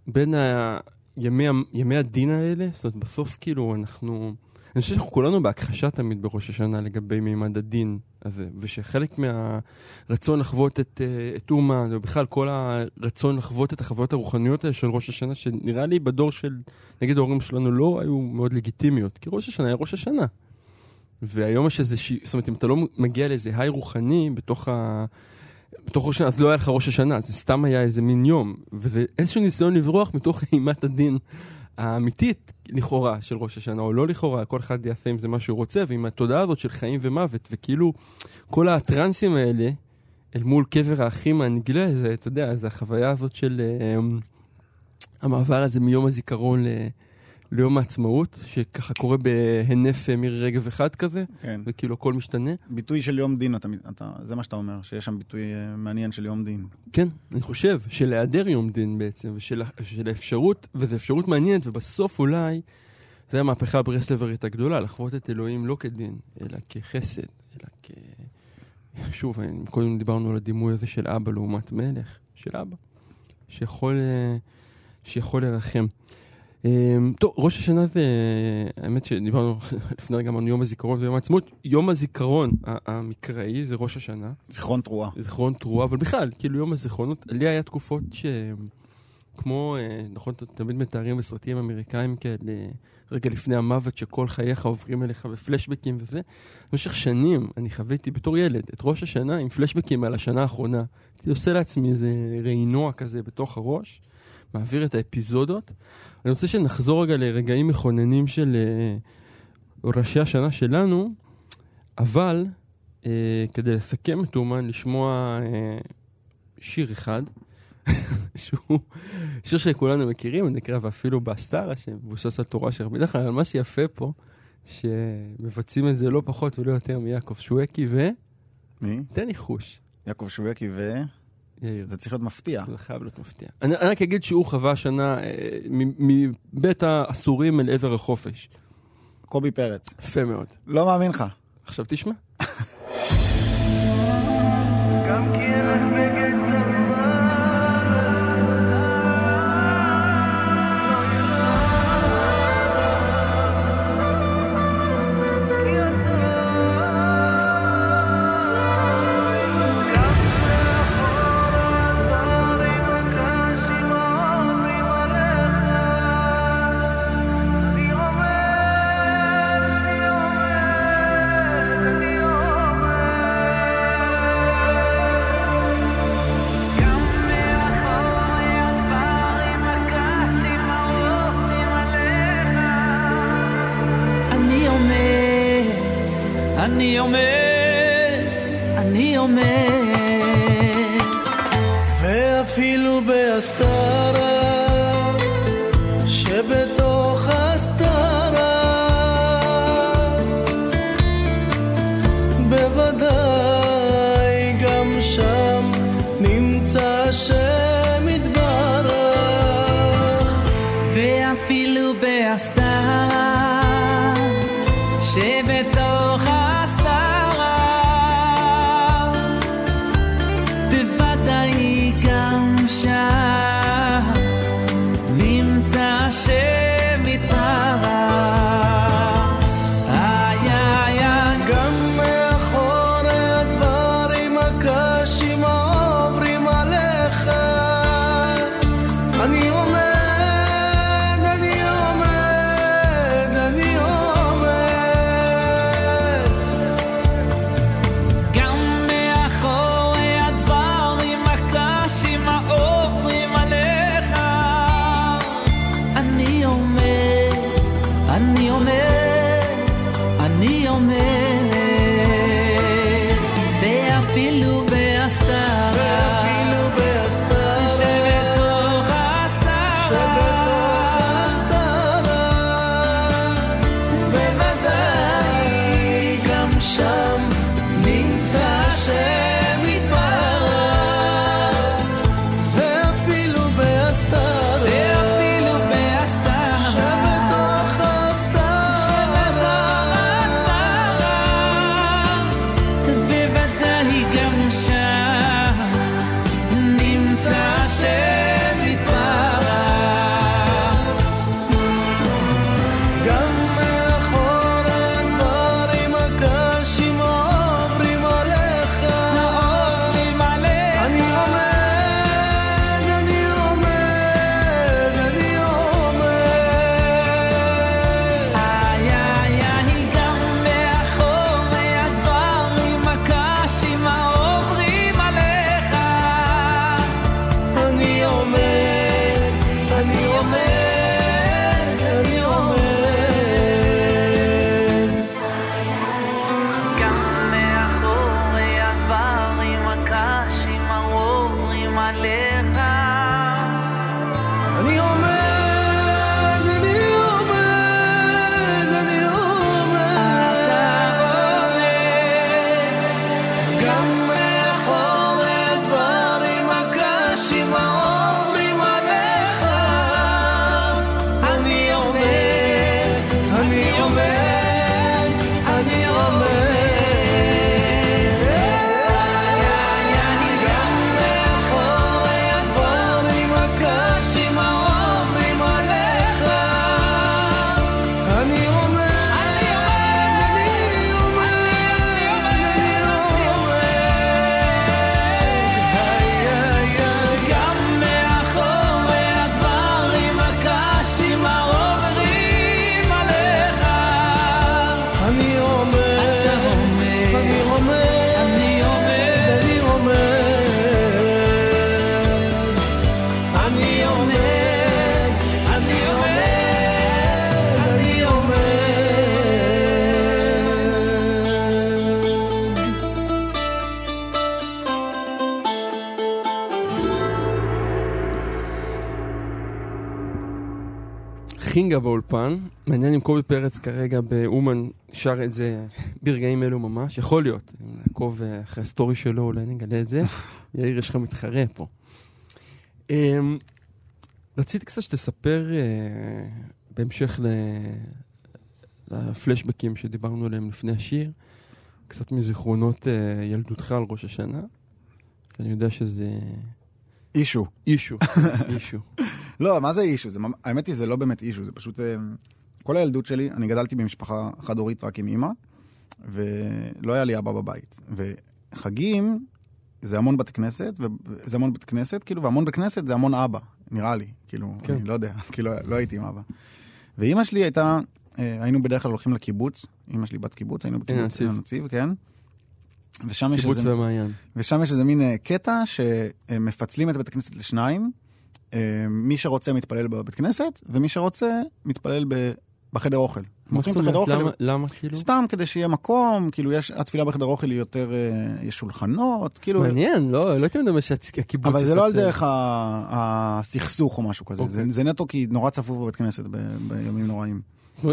בין ה... ימי, ימי הדין האלה, זאת אומרת, בסוף כאילו אנחנו... אני חושב שאנחנו כולנו בהכחשה תמיד בראש השנה לגבי מימד הדין הזה, ושחלק מהרצון לחוות את, אה, את אומן, ובכלל כל הרצון לחוות את החוויות הרוחניות האלה של ראש השנה, שנראה לי בדור של, נגיד ההורים שלנו לא היו מאוד לגיטימיות, כי ראש השנה היה ראש השנה. והיום יש איזה זאת אומרת, אם אתה לא מגיע לאיזה היי רוחני בתוך ה... בתוך ראש השנה, אז לא היה לך ראש השנה, זה סתם היה איזה מין יום. וזה איזשהו ניסיון לברוח מתוך אימת הדין האמיתית, לכאורה, של ראש השנה, או לא לכאורה, כל אחד יעשה עם זה מה שהוא רוצה, ועם התודעה הזאת של חיים ומוות, וכאילו, כל הטרנסים האלה, אל מול קבר האחים הנגלה, זה, אתה יודע, זה החוויה הזאת של אה, המעבר הזה מיום הזיכרון ל... ליום העצמאות, שככה קורה בהינף אה, מירי רגב אחד כזה, כן. וכאילו הכל משתנה. ביטוי של יום דין, אתה, אתה, זה מה שאתה אומר, שיש שם ביטוי אה, מעניין של יום דין. כן, אני חושב של היעדר יום דין בעצם, ושל של האפשרות, וזו אפשרות מעניינת, ובסוף אולי, זה המהפכה הברסלברית הגדולה, לחוות את אלוהים לא כדין, אלא כחסד, אלא כ... שוב, קודם דיברנו על הדימוי הזה של אבא לעומת מלך, של אבא, שיכול, אה, שיכול לרחם. אמ, טוב, ראש השנה זה, האמת שדיברנו [laughs] לפני רגע, אמרנו יום הזיכרון ויום העצמאות. יום הזיכרון המקראי זה ראש השנה. זיכרון תרועה. זיכרון תרועה, אבל בכלל, כאילו יום הזיכרונות, לי היה תקופות ש... כמו, אה, נכון, תמיד מתארים בסרטים אמריקאים כאלה, רגע לפני המוות, שכל חייך עוברים אליך בפלשבקים וזה. במשך שנים אני חוויתי בתור ילד את ראש השנה עם פלשבקים על השנה האחרונה. הייתי עושה לעצמי איזה רעינוע כזה בתוך הראש, מעביר את האפיזודות. אני רוצה שנחזור רגע לרגעים מכוננים של אה, ראשי השנה שלנו, אבל אה, כדי לסכם את אומן, לשמוע אה, שיר אחד, [laughs] שהוא שיר שכולנו מכירים, נקרא ואפילו בהסתרה, שמבוסס על תורה של רבי נחמן, אבל מה שיפה פה, שמבצעים את זה לא פחות ולא יותר מיעקב שווקי ו... מי? תן ניחוש, יעקב שווקי, וזה יאיר. צריך להיות מפתיע. זה חייב להיות מפתיע. אני, אני רק אגיד שהוא חווה שנה אה, מבית האסורים אל עבר החופש. קובי פרץ. יפה מאוד. לא מאמין לך. עכשיו תשמע. באולפן. מעניין אם קובי פרץ כרגע באומן שר את זה ברגעים אלו ממש. יכול להיות. אם נעקוב אה, אחרי הסטורי שלו, אולי נגלה את זה. [laughs] יאיר, יש לך מתחרה פה. אמ, רציתי קצת שתספר אה, בהמשך ל... לפלשבקים שדיברנו עליהם לפני השיר, קצת מזיכרונות אה, ילדותך על ראש השנה. אני יודע שזה אישו. אישו, [laughs] אישו. לא, מה זה אישו? זה, האמת היא, זה לא באמת אישו, זה פשוט... אה, כל הילדות שלי, אני גדלתי במשפחה חד-הורית רק עם אימא, ולא היה לי אבא בבית. וחגים זה המון בתי כנסת, וזה המון בית כנסת, כאילו, והמון בית כנסת זה המון אבא, נראה לי. כאילו, כן. אני לא יודע, [laughs] כאילו, לא הייתי עם אבא. ואימא שלי הייתה, אה, היינו בדרך כלל הולכים לקיבוץ, אימא שלי בת קיבוץ, היינו בקיבוץ הנציב. עין הנציב, כן. ושם יש קיבוץ איזה... ושם יש איזה מין אה, קטע שמפצלים את בית הכנסת לשניים. אה, מי שרוצה מתפלל בבית כנסת, ומי שרוצה מתפלל ב- בחדר אוכל. מה זאת אומרת? למה- למה כאילו? סתם כדי שיהיה מקום, כאילו יש, התפילה בחדר אוכל היא יותר, אה, יש שולחנות, כאילו... מעניין, לא לא הייתי מדבר שהקיבוץ אבל זה לא על. דרך ה- הסכסוך או משהו כזה, זה, אוקיי. זה נטו כי נורא צפוף בבית כנסת ב- בימים נוראים.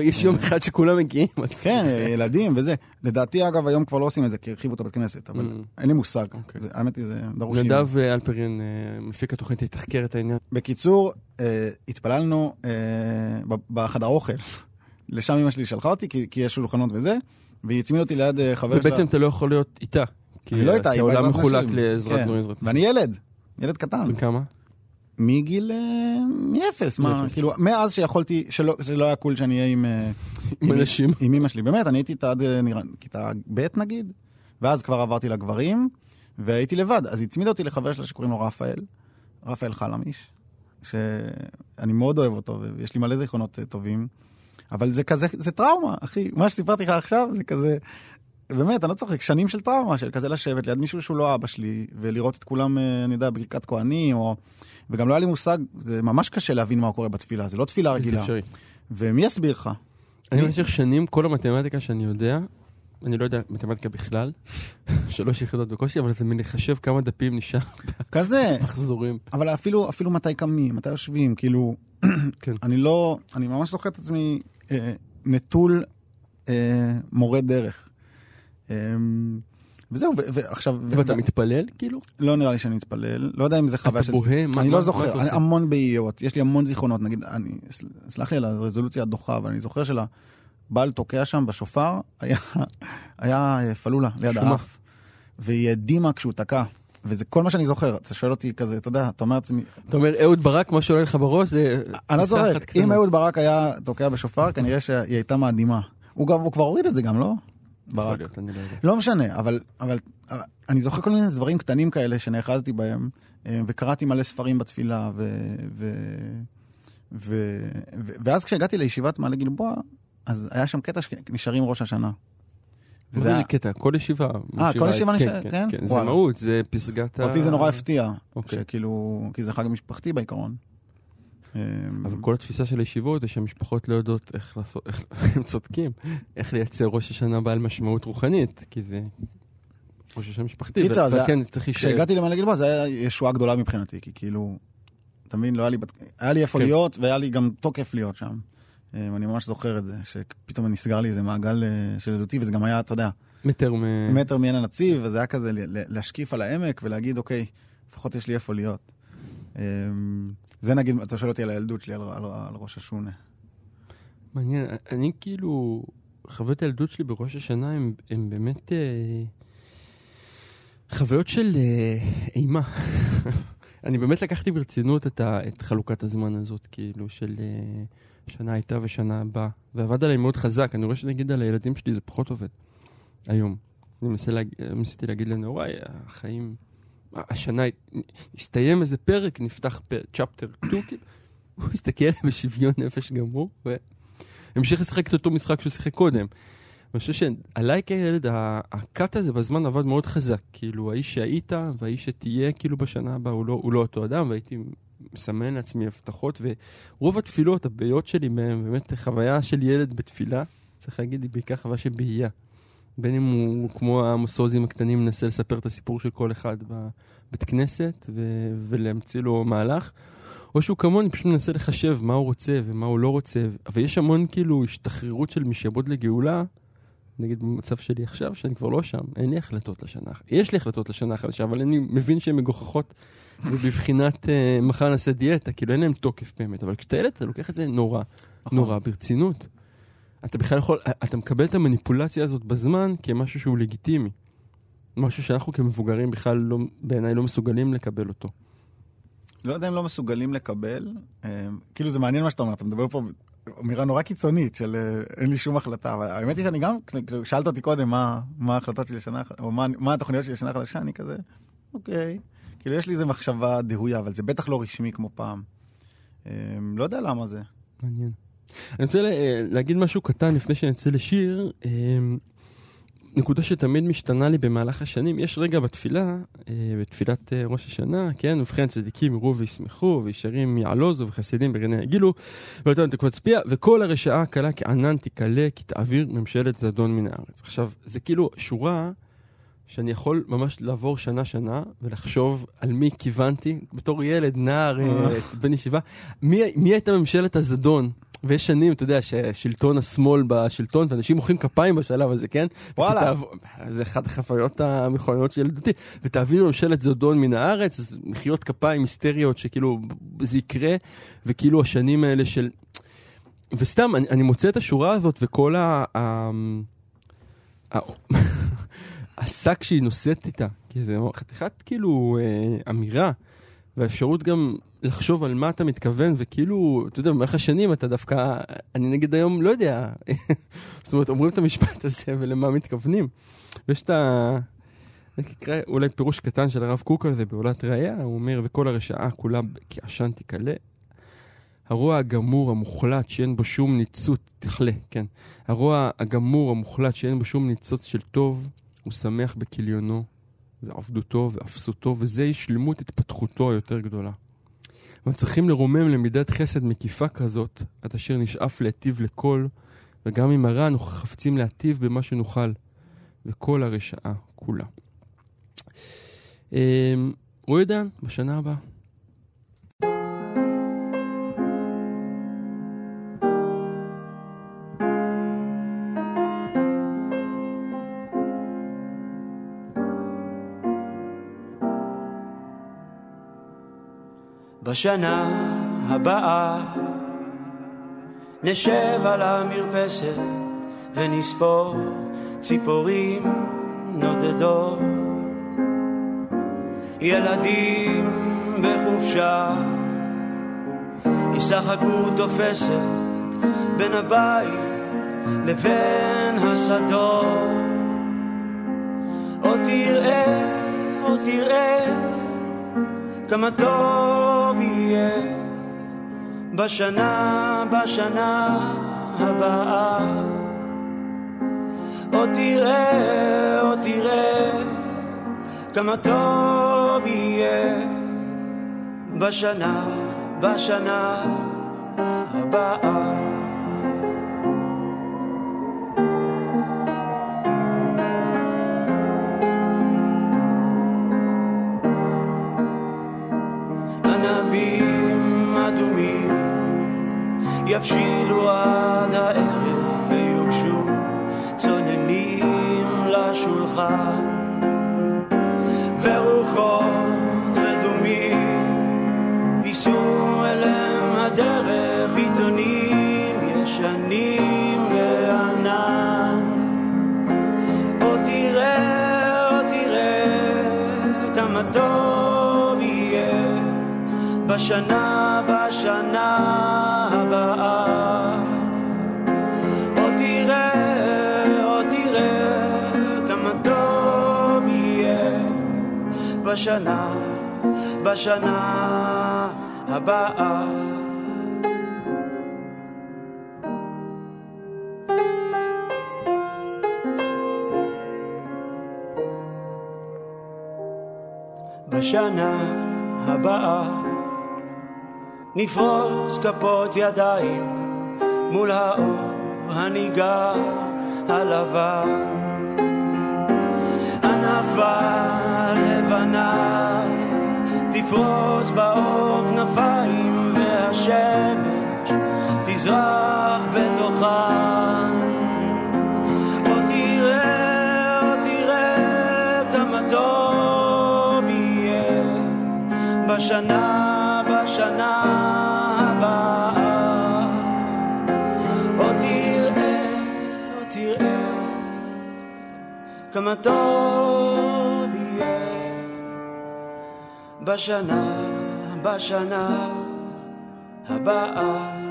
יש יום אחד שכולם מגיעים. כן, ילדים וזה. לדעתי, אגב, היום כבר לא עושים את זה, כי הרחיבו את הבית כנסת, אבל Mm. אין לי מושג. אוקיי. האמת היא, זה דרוש אימא. נדב אה, אלפרין, אה, מפיק התוכנית, יתחקר את העניין. בקיצור, אה, התפללנו בחדר אוכל. [laughs] לשם אמא שלי שלחה אותי, כי, כי יש שולחנות וזה, והיא הצמידה אותי ליד חבר שלה. ובעצם אתה לא יכול להיות איתה. כי אני לא איתה, כי היא העולם בעזרת מחולק נשים. לעזרת כן. עזרת. ואני ילד, ילד קטן. בן כמה? מגיל... אה, מאפס. מה. כאילו, מאז שיכולתי, שלא, שזה לא היה קול שאני אהיה עם... אה, [laughs] עם אנשים. עם אמא שלי. באמת, אני הייתי איתה עד אה, נראה, כיתה ב' נגיד, ואז כבר עברתי לגברים, והייתי לבד. אז היא הצמידה אותי לחבר שלה שקוראים לו רפאל, רפאל חלמיש, שאני מאוד אוהב אותו, ויש לי מלא זיכרונות טובים, אבל זה כזה, זה טראומה, אחי. מה שסיפרתי לך עכשיו זה כזה... באמת, אני לא צוחק, שנים של טראומה, של כזה לשבת ליד מישהו שהוא לא אבא שלי, ולראות את כולם, אה, אני יודע, בברכת כהנים, או... וגם לא היה לי מושג, זה ממש קשה להבין מה קורה בתפילה, זה לא תפילה רגילה. אפשרי. ומי יסביר לך? אני במשך שנים, כל המתמטיקה שאני יודע, אני לא יודע מתמטיקה בכלל, [laughs] שלוש יחידות בקושי, אבל זה מחשב כמה דפים נשאר [laughs] כזה, מחזורים. אבל אפילו, אפילו מתי קמים, מתי יושבים, כאילו, [clears throat] כן. אני לא, אני ממש זוכר את עצמי אה, נטול אה, מורה דרך. אה, וזהו, ועכשיו, ואתה מתפלל, כאילו? לא נראה לי שאני מתפלל, לא יודע אם זה חוויה אתה של... בוהה? מה- אני לא זוכר, אתה אני? המון באיות, יש לי המון זיכרונות, נגיד, אני, סל- סלח לי על הרזולוציה הדוחה, אבל אני זוכר שלבעל תוקע שם בשופר, היה, פלולה ליד. האף, והיא הדהימה כשהוא תקע. וזה כל מה שאני זוכר, אתה שואל אותי כזה, אתה יודע, אתה אומר לעצמי, אתה אומר, אהוד ברק, מה שעולה לך בראש זה... אני לא זוכר. אם אהוד ברק היה תוקע בשופר, כנראה שהיא הייתה מאדימה. הוא כבר הוריד את זה גם, לא? ברק. להיות, אני לא יודע. לא משנה, אבל, אבל, אבל אני זוכר כל מיני דברים קטנים כאלה שנאחזתי בהם, אה, וקראתי מלא ספרים בתפילה, ו, ו, ו, ו, ואז כשהגעתי לישיבת מעלה גלבוע, אז היה שם קטע שנשארים ראש השנה. וזה היה- קטע, כל ישיבה. אה, כל ישיבה כן, נשאר- כן, כן? כן, זה. מהות, זה פסגת ה... אותי זה נורא הפתיע, אוקיי. שכאילו, כי זה חג משפחתי בעיקרון. אה, אבל כל התפיסה של הישיבות זה שהמשפחות לא יודעות איך לעשות, איך, [laughs] הם צודקים, איך לייצר ראש השנה בעל משמעות רוחנית, כי זה ראש השנה משפחתי. קיצר, אבל זה- כן, זה צריך להישאר. כשהגעתי למעלה גלבוע זה היה ישועה גדולה מבחינתי, כי כאילו, אתה מבין, לא היה לי, היה לי איפה כן. להיות, והיה לי גם תוקף להיות שם. אה, אני ממש זוכר את זה, שפתאום נסגר לי איזה מעגל אה, של ילדותי, וזה גם היה, אתה יודע, מטר מ... מטר מעין הנציב, וזה היה כזה להשקיף על העמק ולהגיד, אוקיי, לפחות יש לי איפה להיות. אה, זה נגיד, אתה שואל אותי על הילדות שלי, על, על, על ראש השונה. מעניין, אני כאילו, חוויות הילדות שלי בראש השנה הם באמת אה, חוויות של אה, אימה. [laughs] אני באמת לקחתי ברצינות את, ה, את חלוקת הזמן הזאת, כאילו, של אה, שנה הייתה ושנה הבאה, ועבד עליי מאוד חזק. אני רואה שנגיד על הילדים שלי זה פחות עובד היום. אני מנסה להג... ניסיתי להגיד לנעוריי, החיים, השנה הסתיים איזה פרק, נפתח צ'פטר 2, כאילו. הוא הסתכל עליהם בשוויון נפש גמור, והמשיך לשחק את אותו משחק שהוא שיחק קודם. אני חושב שעליי כילד, הקאט הזה בזמן עבד מאוד חזק. כאילו, האיש שהיית והאיש שתהיה, כאילו, בשנה הבאה, הוא לא, הוא לא אותו אדם, והייתי מסמן לעצמי הבטחות, ורוב התפילות, הבעיות שלי מהם, באמת חוויה של ילד בתפילה, צריך להגיד, היא בעיקר חוויה של בהייה. בין אם הוא, כמו המסוזים הקטנים, מנסה לספר את הסיפור של כל אחד בבית כנסת ו- ולהמציא לו מהלך, או שהוא כמוני פשוט מנסה לחשב מה הוא רוצה ומה הוא לא רוצה, אבל יש המון כאילו השתחררות של משעבוד לגאולה, נגיד במצב שלי עכשיו, שאני כבר לא שם, אין לי החלטות לשנה, יש לי החלטות לשנה החדשה, אבל אני מבין שהן מגוחכות ובבחינת uh, מחר נעשה דיאטה, כאילו אין להם תוקף באמת, אבל כשאתה ילד אתה לוקח את זה נורא, נכון. נורא ברצינות. אתה בכלל יכול, אתה מקבל את המניפולציה הזאת בזמן כמשהו שהוא לגיטימי. משהו שאנחנו כמבוגרים בכלל לא, בעיניי לא מסוגלים לקבל אותו. לא יודע אם לא מסוגלים לקבל. אה, כאילו זה מעניין מה שאתה אומר, אתה מדבר פה אמירה נורא קיצונית של אה, אין לי שום החלטה, אבל האמת היא שאני גם, כאילו, שאלת אותי קודם מה, מה ההחלטות שלי לשנה, או מה, מה התוכניות שלי לשנה חדשה, אני כזה, אוקיי. כאילו יש לי איזה מחשבה דהויה, אבל זה בטח לא רשמי כמו פעם. אה, לא יודע למה זה. מעניין. אני רוצה לה- להגיד משהו קטן לפני שנצא לשיר. אה, נקודה שתמיד משתנה לי במהלך השנים, יש רגע בתפילה, אה, בתפילת אה, ראש השנה, כן, ובכן צדיקים יראו וישמחו, וישרים יעלוזו, וחסידים בגני יגילו, תמיד תקבץ פיה, וכל הרשעה הקלה כענן תיכלה, כי תעביר ממשלת זדון מן הארץ. עכשיו, זה כאילו שורה שאני יכול ממש לעבור שנה-שנה ולחשוב על מי כיוונתי, בתור ילד, נער, אה, בן ישיבה, מי, מי הייתה ממשלת הזדון? ויש שנים, אתה יודע, ששלטון השמאל בשלטון, ואנשים מוחאים כפיים בשלב הזה, כן? וואלה. ותעבור- זה אחת החוויות המכוננות של ילדותי. ותעביר ממשלת זדון מן הארץ, אז מחיאות כפיים היסטריות שכאילו זה יקרה, וכאילו השנים האלה של... וסתם, אני, אני מוצא את השורה הזאת וכל ה... ה... ה... [laughs] השק שהיא נושאת איתה, כי זה חתיכת כאילו אה, אמירה, והאפשרות גם לחשוב על מה אתה מתכוון, וכאילו, אתה יודע, במהלך השנים אתה דווקא, אני נגיד היום לא יודע, [laughs] זאת אומרת, אומרים את המשפט הזה ולמה מתכוונים. ויש את ה... אני אקרא אולי פירוש קטן של הרב קוק על זה בעולת ראייה, הוא אומר, וכל הרשעה כולה כעשן תיכלה. הרוע הגמור המוחלט שאין בו שום ניצוץ, תכלה, כן. הרוע הגמור המוחלט שאין בו שום ניצוץ של טוב, הוא שמח בכליונו, ועבדותו ואפסותו, וזה שלמות התפתחותו היותר גדולה. צריכים לרומם למידת חסד מקיפה כזאת, עד אשר נשאף להיטיב לכל, וגם עם הרע אנחנו חפצים להיטיב במה שנוכל, וכל הרשעה כולה. אמ, רועי דן, בשנה הבאה. בשנה הבאה. נשב על המרפסת ונספור ציפורים נודדות. ילדים בחופשה. ישחקו תופסת בין הבית לבין השדות. או תראה, או תראה כמה טוב יהיה בשנה, בשנה הבאה. או תראה, או תראה כמה טוב יהיה בשנה, בשנה הבאה. יבשילו עד הערב ויוגשו צוננים לשולחן. ורוחות רדומים ייסעו אליהם הדרך עיתונים ישנים וענן או תראה, או תראה כמה טוב יהיה בשנה, בשנה בשנה, בשנה הבאה. בשנה הבאה נפרוס כפות ידיים מול האור הניגר הלבן תקווה לבנה תפרוס באור כנפיים והשמש תזרח בתוכן. או תראה, או תראה כמה טוב יהיה בשנה, בשנה הבאה. או תראה, או תראה כמה טוב בשנה, בשנה הבאה.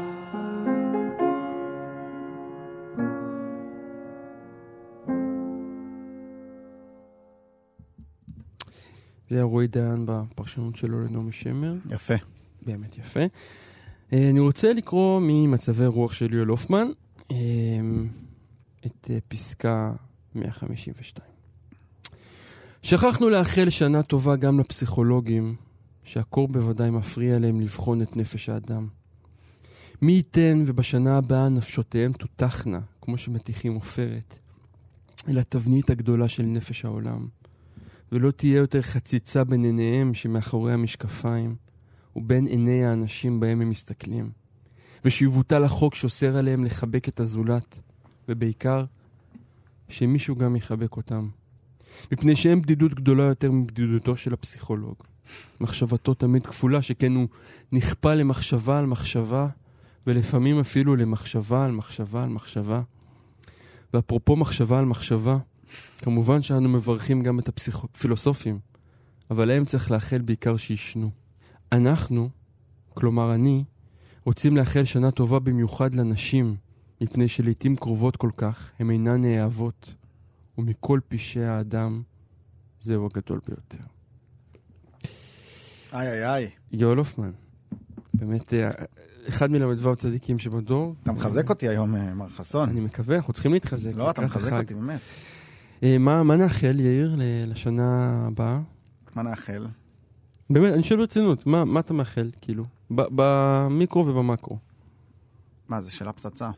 זה היה רועי דיין בפרשנות שלו לנעמי שמר, יפה. באמת יפה. אה, אני רוצה לקרוא ממצבי רוח של יואל הופמן אה, את אה, פסקה 152. שכחנו לאחל שנה טובה גם לפסיכולוגים, שהקור בוודאי מפריע להם לבחון את נפש האדם. מי ייתן ובשנה הבאה נפשותיהם תותחנה, כמו שמטיחים עופרת, אל התבנית הגדולה של נפש העולם, ולא תהיה יותר חציצה בין עיניהם שמאחורי המשקפיים, ובין עיני האנשים בהם הם מסתכלים, ושיבוטל החוק שאוסר עליהם לחבק את הזולת, ובעיקר, שמישהו גם יחבק אותם. מפני שאין בדידות גדולה יותר מבדידותו של הפסיכולוג. מחשבתו תמיד כפולה, שכן הוא נכפה למחשבה על מחשבה, ולפעמים אפילו למחשבה על מחשבה על מחשבה. ואפרופו מחשבה על מחשבה, כמובן שאנו מברכים גם את הפילוסופים, אבל להם צריך לאחל בעיקר שישנו. אנחנו, כלומר אני, רוצים לאחל שנה טובה במיוחד לנשים, מפני שלעיתים קרובות כל כך הן אינן נאהבות, ומכל פשעי האדם זהו הגדול ביותר. איי איי איי. יואל הופמן, באמת אה, אחד מל"ו צדיקים שבדור. אתה מחזק אותי היום, אה, מר חסון. אני מקווה, אנחנו צריכים להתחזק. לא, אתה מחזק החג. אותי, באמת. אה, מה מה נאחל, יאיר, לשנה הבאה? מה נאחל? באמת, אני שואל ברצינות, מה מה אתה מאחל, כאילו? במיקרו ובמקרו. מה, זו שאלה פצצה.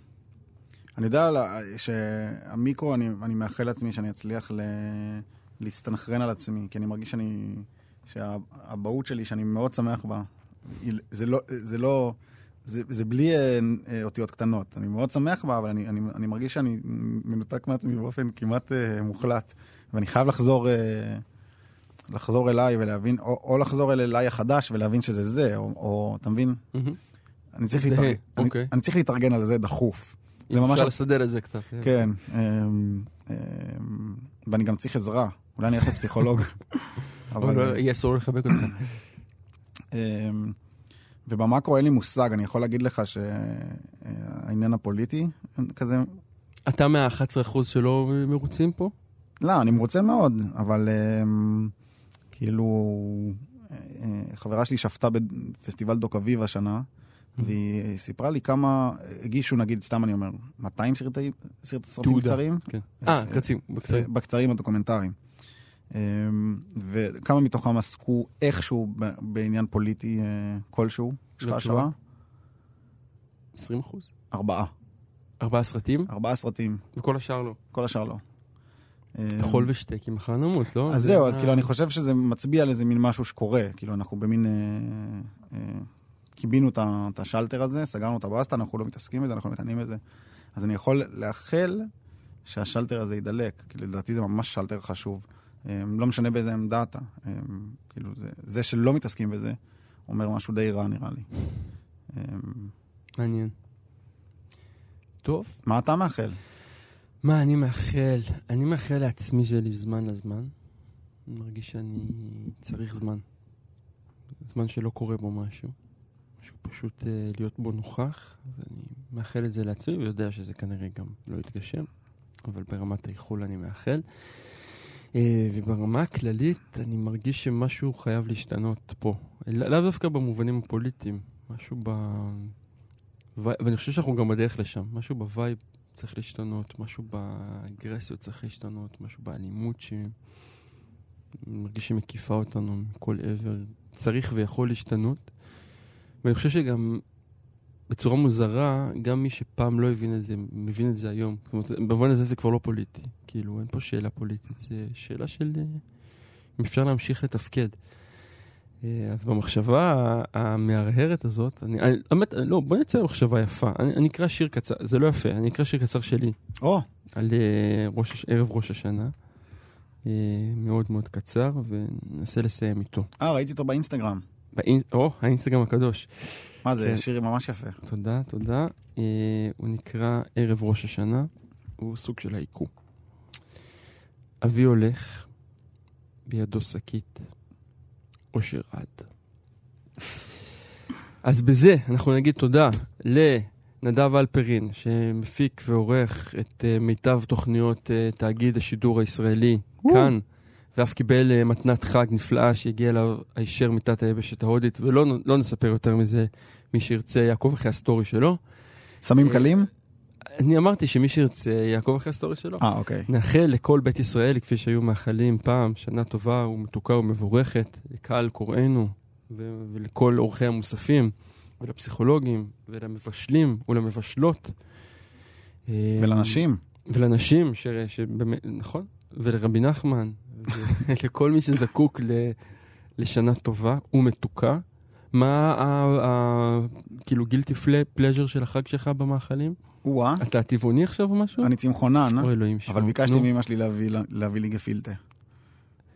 אני יודע שהמיקרו, אני, אני מאחל לעצמי שאני אצליח ל... להסתנכרן על עצמי, כי אני מרגיש שאני... שהאבהות שלי, שאני מאוד שמח בה, זה לא... זה לא זה, זה בלי אה, אה, אותיות קטנות. אני מאוד שמח בה, אבל אני, אני, אני מרגיש שאני מנותק מעצמי באופן כמעט אה, מוחלט. ואני חייב לחזור, אה, לחזור אליי ולהבין, או, או לחזור אל אליי החדש ולהבין שזה זה, או, או אתה מבין? מהמם. אני צריך, להתארגן, [laughs] אני, אוקיי. אני צריך להתארגן על זה דחוף. זה ממש... אפשר לסדר את זה קצת. אה. כן. אמ, אמ, ואני גם צריך עזרה. אולי אני אלך לפסיכולוג. [laughs] אבל לא, יהיה אסור לחבק אותך. [coughs] אמ, ובמקרו אין לי מושג, אני יכול להגיד לך שהעניין הפוליטי כזה... אתה מה-11% שלא מרוצים פה? לא, אני מרוצה מאוד, אבל כאילו... אה, חברה שלי שפטה בפסטיבל דוק אביב השנה, והיא סיפרה לי כמה הגישו, נגיד, סתם אני אומר, 200 סרטי, סרט, סרטים תעודה. קצרים? כן. זה- אה, קצים, בקצרים. בקצרים הדוקומנטריים. אמ, וכמה מתוכם עסקו איכשהו בעניין פוליטי אה, כלשהו? יש לך? השוואה? 20 אחוז? ארבעה. ארבעה סרטים, ארבעה סרטים, וכל השאר לא. כל השאר לא. אמ, אכול ושתה, כי מחר נמות, לא? אז זה זהו, אז כאילו אני חושב שזה מצביע על איזה מין משהו שקורה. כאילו אנחנו במין... קיבינו את השלטר הזה, סגרנו את הבסטה, אנחנו לא מתעסקים בזה, אנחנו מתעניינים בזה. אז אני יכול לאחל שהשלטר הזה יידלק. כאילו, לדעתי זה ממש שלטר חשוב. אה, לא משנה באיזה עמדה אתה. אה, כאילו, זה, זה שלא מתעסקים בזה, אומר משהו די רע, נראה לי. אה, מעניין. טוב. מה אתה מאחל? מה אני מאחל? אני מאחל לעצמי שיהיה לי זמן לזמן. אני מרגיש שאני צריך זמן. זמן שלא קורה בו משהו. משהו פשוט אה, להיות בו נוכח. אז אני מאחל את זה לעצמי, ויודע שזה כנראה גם לא יתגשם. אבל ברמת האיחול אני מאחל. אה, וברמה הכללית, אני מרגיש שמשהו חייב להשתנות פה. לא- לאו דווקא במובנים הפוליטיים. משהו ב... ואני חושב שאנחנו גם בדרך לשם. משהו בווייב צריך להשתנות, משהו באגרסיות צריך להשתנות, משהו באלימות שאני מרגיש שמקיפה אותנו מכל עבר, צריך ויכול להשתנות. ואני חושב שגם בצורה מוזרה, גם מי שפעם לא הבין את זה, מבין את זה היום. זאת אומרת, במובן הזה זה כבר לא פוליטי. כאילו, אין פה שאלה פוליטית, זה שאלה של אה, אם אפשר להמשיך לתפקד. אה, אז במחשבה המהרהרת הזאת, אני, אני, באמת, לא, בוא נצא במחשבה יפה. אני, אני אקרא שיר קצר, זה לא יפה, אני אקרא שיר קצר שלי, או, על אה, ראש, ערב ראש השנה. מאוד מאוד קצר, וננסה לסיים איתו. אה, ראיתי אותו באינסטגרם. באינ... או, האינסטגרם הקדוש. מה זה, כן. שיר ממש יפה. תודה, תודה. אה, הוא נקרא ערב ראש השנה, הוא סוג של העיקו. אבי הולך, בידו שקית, אושר עד. אז בזה אנחנו נגיד תודה לנדב אלפרין, שמפיק ועורך את אה, מיטב תוכניות אה, תאגיד השידור הישראלי כאן, ואף קיבל אה, מתנת חג נפלאה שהגיעה אליו הישר מתת היבשת ההודית, ולא לא נספר יותר מזה, מי שירצה יעקוב אחרי הסטורי שלו. סמים אה, קלים? אני אמרתי שמי שירצה יעקוב אחרי הסטורי שלו. אה, אוקיי. נאחל לכל בית ישראל, כפי שהיו מאחלים פעם, שנה טובה ומתוקה ומבורכת, לקהל קוראינו ו- ולכל אורחי המוספים, ולפסיכולוגים, ולמבשלים ולמבשלות. אה, ולנשים. ולנשים, ש- שבאמת, נכון, ולרבי נחמן, [laughs] ולכל מי שזקוק ל- לשנה טובה ומתוקה. מה ה... ה- כאילו גילטי פלז'ר של החג שלך במאכלים? או-אה, אתה טבעוני עכשיו או משהו? אני צמחונן, אוי אלוהים שלום. אבל ביקשתי. מאמא שלי להביא לה- להביא לי גפילטה.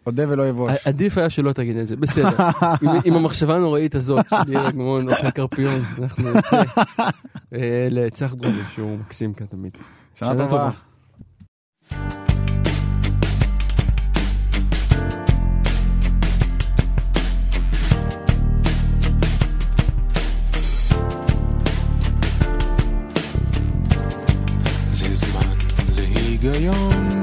אודה ולא יבוש. עדיף היה שלא תגיד את זה, בסדר. [laughs] עם- עם המחשבה הנוראית הזאת, של ירק גמון, אוכל קרפיון, אנחנו נצא אה, לצח דרובי, שהוא מקסים כאן תמיד. שנה שנה טובה. להיגיון זמן